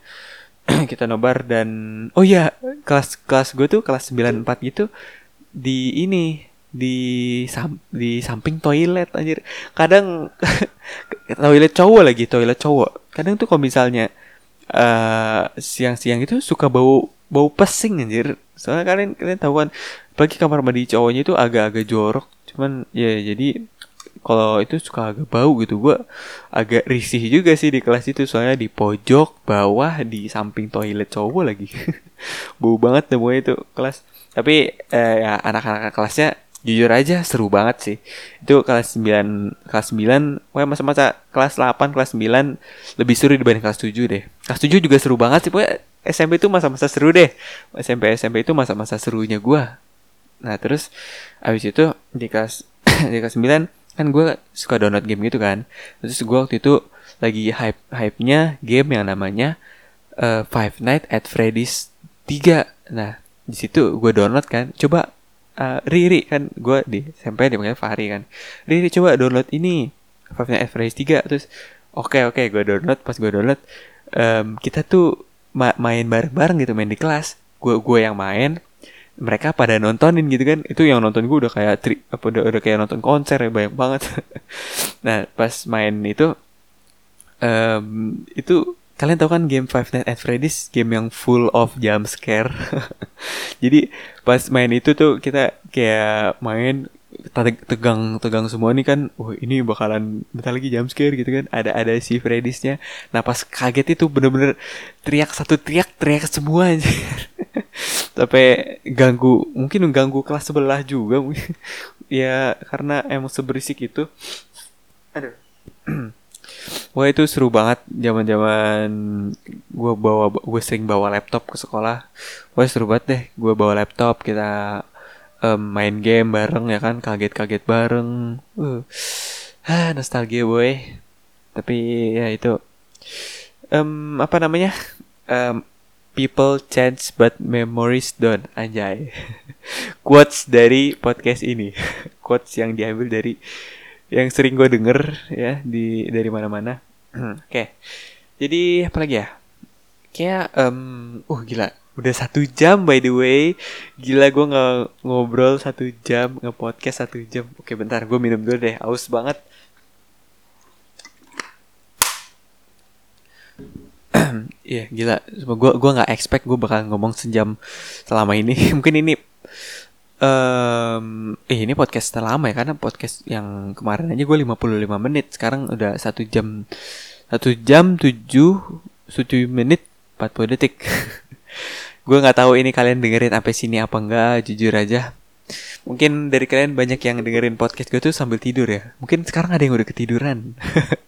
kita nobar dan oh iya kelas kelas gue tuh kelas 94 gitu di ini di sam di samping toilet anjir. Kadang toilet cowok lagi toilet cowok. Kadang tuh kalau misalnya uh, siang-siang itu suka bau bau pesing anjir. Soalnya kalian kalian tahu kan bagi kamar mandi cowoknya itu agak-agak jorok. Cuman ya jadi kalau itu suka agak bau gitu. Gue agak risih juga sih di kelas itu. Soalnya di pojok bawah di samping toilet cowok lagi. Bau banget semuanya itu kelas. Tapi eh, ya anak-anak kelasnya jujur aja seru banget sih. Itu kelas 9 kelas 9 wah masa-masa kelas 8 kelas 9 lebih seru dibanding kelas 7 deh. Kelas 7 juga seru banget sih. Pokoknya SMP itu masa-masa seru deh. SMP SMP itu masa-masa serunya gue nah terus abis itu di kelas di kelas 9 kan gue suka download game gitu kan. Terus gue waktu itu lagi hype hype nya game yang namanya uh, Five Nights at Freddy's 3 nah di situ gue download kan. Coba uh, Riri kan gue di SMP dipanggil Fahri kan. Riri coba download ini Five Nights at Freddy's 3 terus oke okay, oke okay, gue download. Pas gue download um, kita tuh ma main bareng-bareng gitu main di kelas. Gue gue yang main mereka pada nontonin gitu kan. Itu yang nonton gue udah kayak tri apa udah, udah kayak nonton konser ya banyak banget. Nah pas main itu um, itu kalian tahu kan game Five Nights at Freddy's game yang full of jump scare. Jadi pas main itu tuh kita kayak main tegang tegang semua nih kan. Wah ini bakalan bentar lagi jump scare gitu kan. Ada ada si Freddy's-nya. Nah pas kaget itu bener-bener teriak satu teriak teriak semua aja tapi ganggu mungkin ganggu kelas sebelah juga mungkin. Ya karena emang seberisik itu. Aduh. Wah itu seru banget. Zaman zaman gue bawa gue sering bawa laptop ke sekolah. Wah seru banget deh. Gue bawa laptop kita um, main game bareng ya kan? Kaget-kaget bareng. Uh, ah nostalgia boy. Tapi ya itu. Um, apa namanya? Um, people change but memories don't anjay. Quotes dari podcast ini. Quotes yang diambil dari yang sering gue denger ya di dari mana-mana. Oke, okay. jadi apa lagi ya? Kayak, um, uh gila, udah satu jam by the way. Gila gue nggak ngobrol satu jam, nge podcast satu jam. Oke, bentar, gue minum dulu deh, aus banget. Iya yeah, gila, gue gue nggak expect gue bakal ngomong sejam selama ini. Mungkin ini um, eh ini podcast terlama ya karena podcast yang kemarin aja gue 55 menit. Sekarang udah satu jam satu jam tujuh tujuh menit 40 detik. Gue nggak tahu ini kalian dengerin sampai sini apa enggak jujur aja mungkin dari kalian banyak yang dengerin podcast gue tuh sambil tidur ya. Mungkin sekarang ada yang udah ketiduran.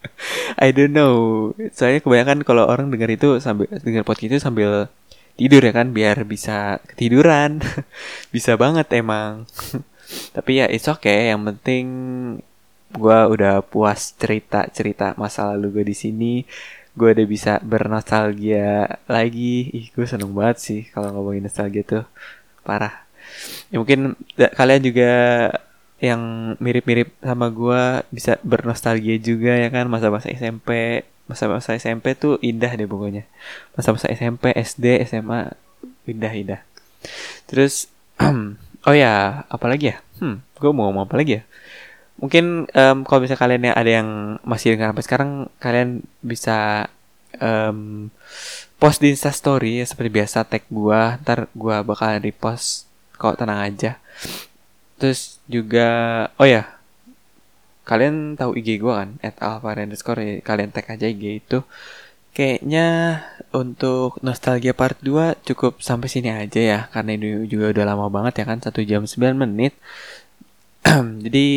I don't know. Soalnya kebanyakan kalau orang denger itu sambil denger podcast itu sambil tidur ya kan biar bisa ketiduran. Bisa banget emang. Tapi ya it's okay. Yang penting gue udah puas cerita cerita masa lalu gue di sini. Gue udah bisa bernostalgia lagi. Ih gue seneng banget sih kalau ngomongin nostalgia tuh. Parah ya mungkin kalian juga yang mirip-mirip sama gue bisa bernostalgia juga ya kan? Masa-masa SMP masa-masa SMP tuh indah deh pokoknya. Masa-masa SMP SD SMA indah indah. Terus oh ya apalagi ya? Hmm gue mau ngomong apa lagi ya? Mungkin um, kalau misalnya kalian yang ada yang masih dengar sampai sekarang kalian bisa um, post di Insta Story ya seperti biasa tag gue ntar gue bakal repost kok tenang aja. Terus juga oh ya kalian tahu IG gue kan? At alpha underscore ya, kalian tag aja IG itu. Kayaknya untuk nostalgia part 2 cukup sampai sini aja ya karena ini juga udah lama banget ya kan satu jam 9 menit. Jadi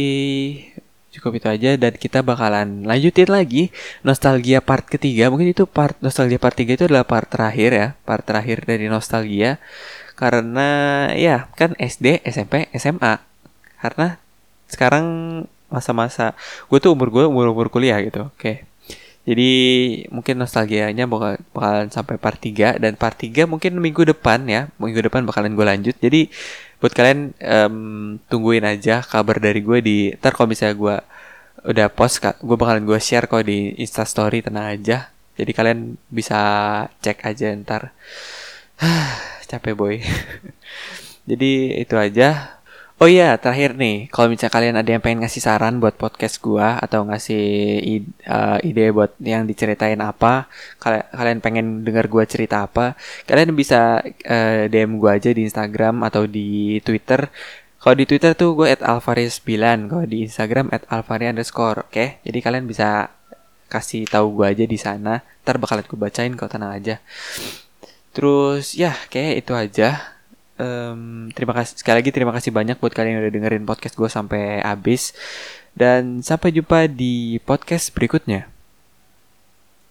cukup itu aja dan kita bakalan lanjutin lagi nostalgia part ketiga. Mungkin itu part nostalgia part tiga itu adalah part terakhir ya part terakhir dari nostalgia karena ya kan SD SMP SMA karena sekarang masa-masa gue tuh umur gue umur umur kuliah gitu oke. Jadi mungkin nostalgianya bakal bakalan sampai part 3 dan part 3 mungkin minggu depan ya minggu depan bakalan gue lanjut. Jadi buat kalian um, tungguin aja kabar dari gue di ntar kalau misalnya gue udah post gue bakalan gue share kok di instastory tenang aja. Jadi kalian bisa cek aja ntar capek boy jadi itu aja Oh iya, terakhir nih, kalau misalnya kalian ada yang pengen ngasih saran buat podcast gua atau ngasih ide, uh, ide buat yang diceritain apa, kalian kalian pengen dengar gua cerita apa, kalian bisa uh, DM gua aja di Instagram atau di Twitter. Kalau di Twitter tuh gue at alvaris 9, kalau di Instagram at alvari underscore, oke? Okay? Jadi kalian bisa kasih tahu gue aja di sana, ntar bakalan gue bacain kalau tenang aja. Terus ya, kayak itu aja um, terima kasih sekali lagi terima kasih banyak buat kalian yang udah dengerin podcast gue sampai habis dan sampai jumpa di podcast berikutnya.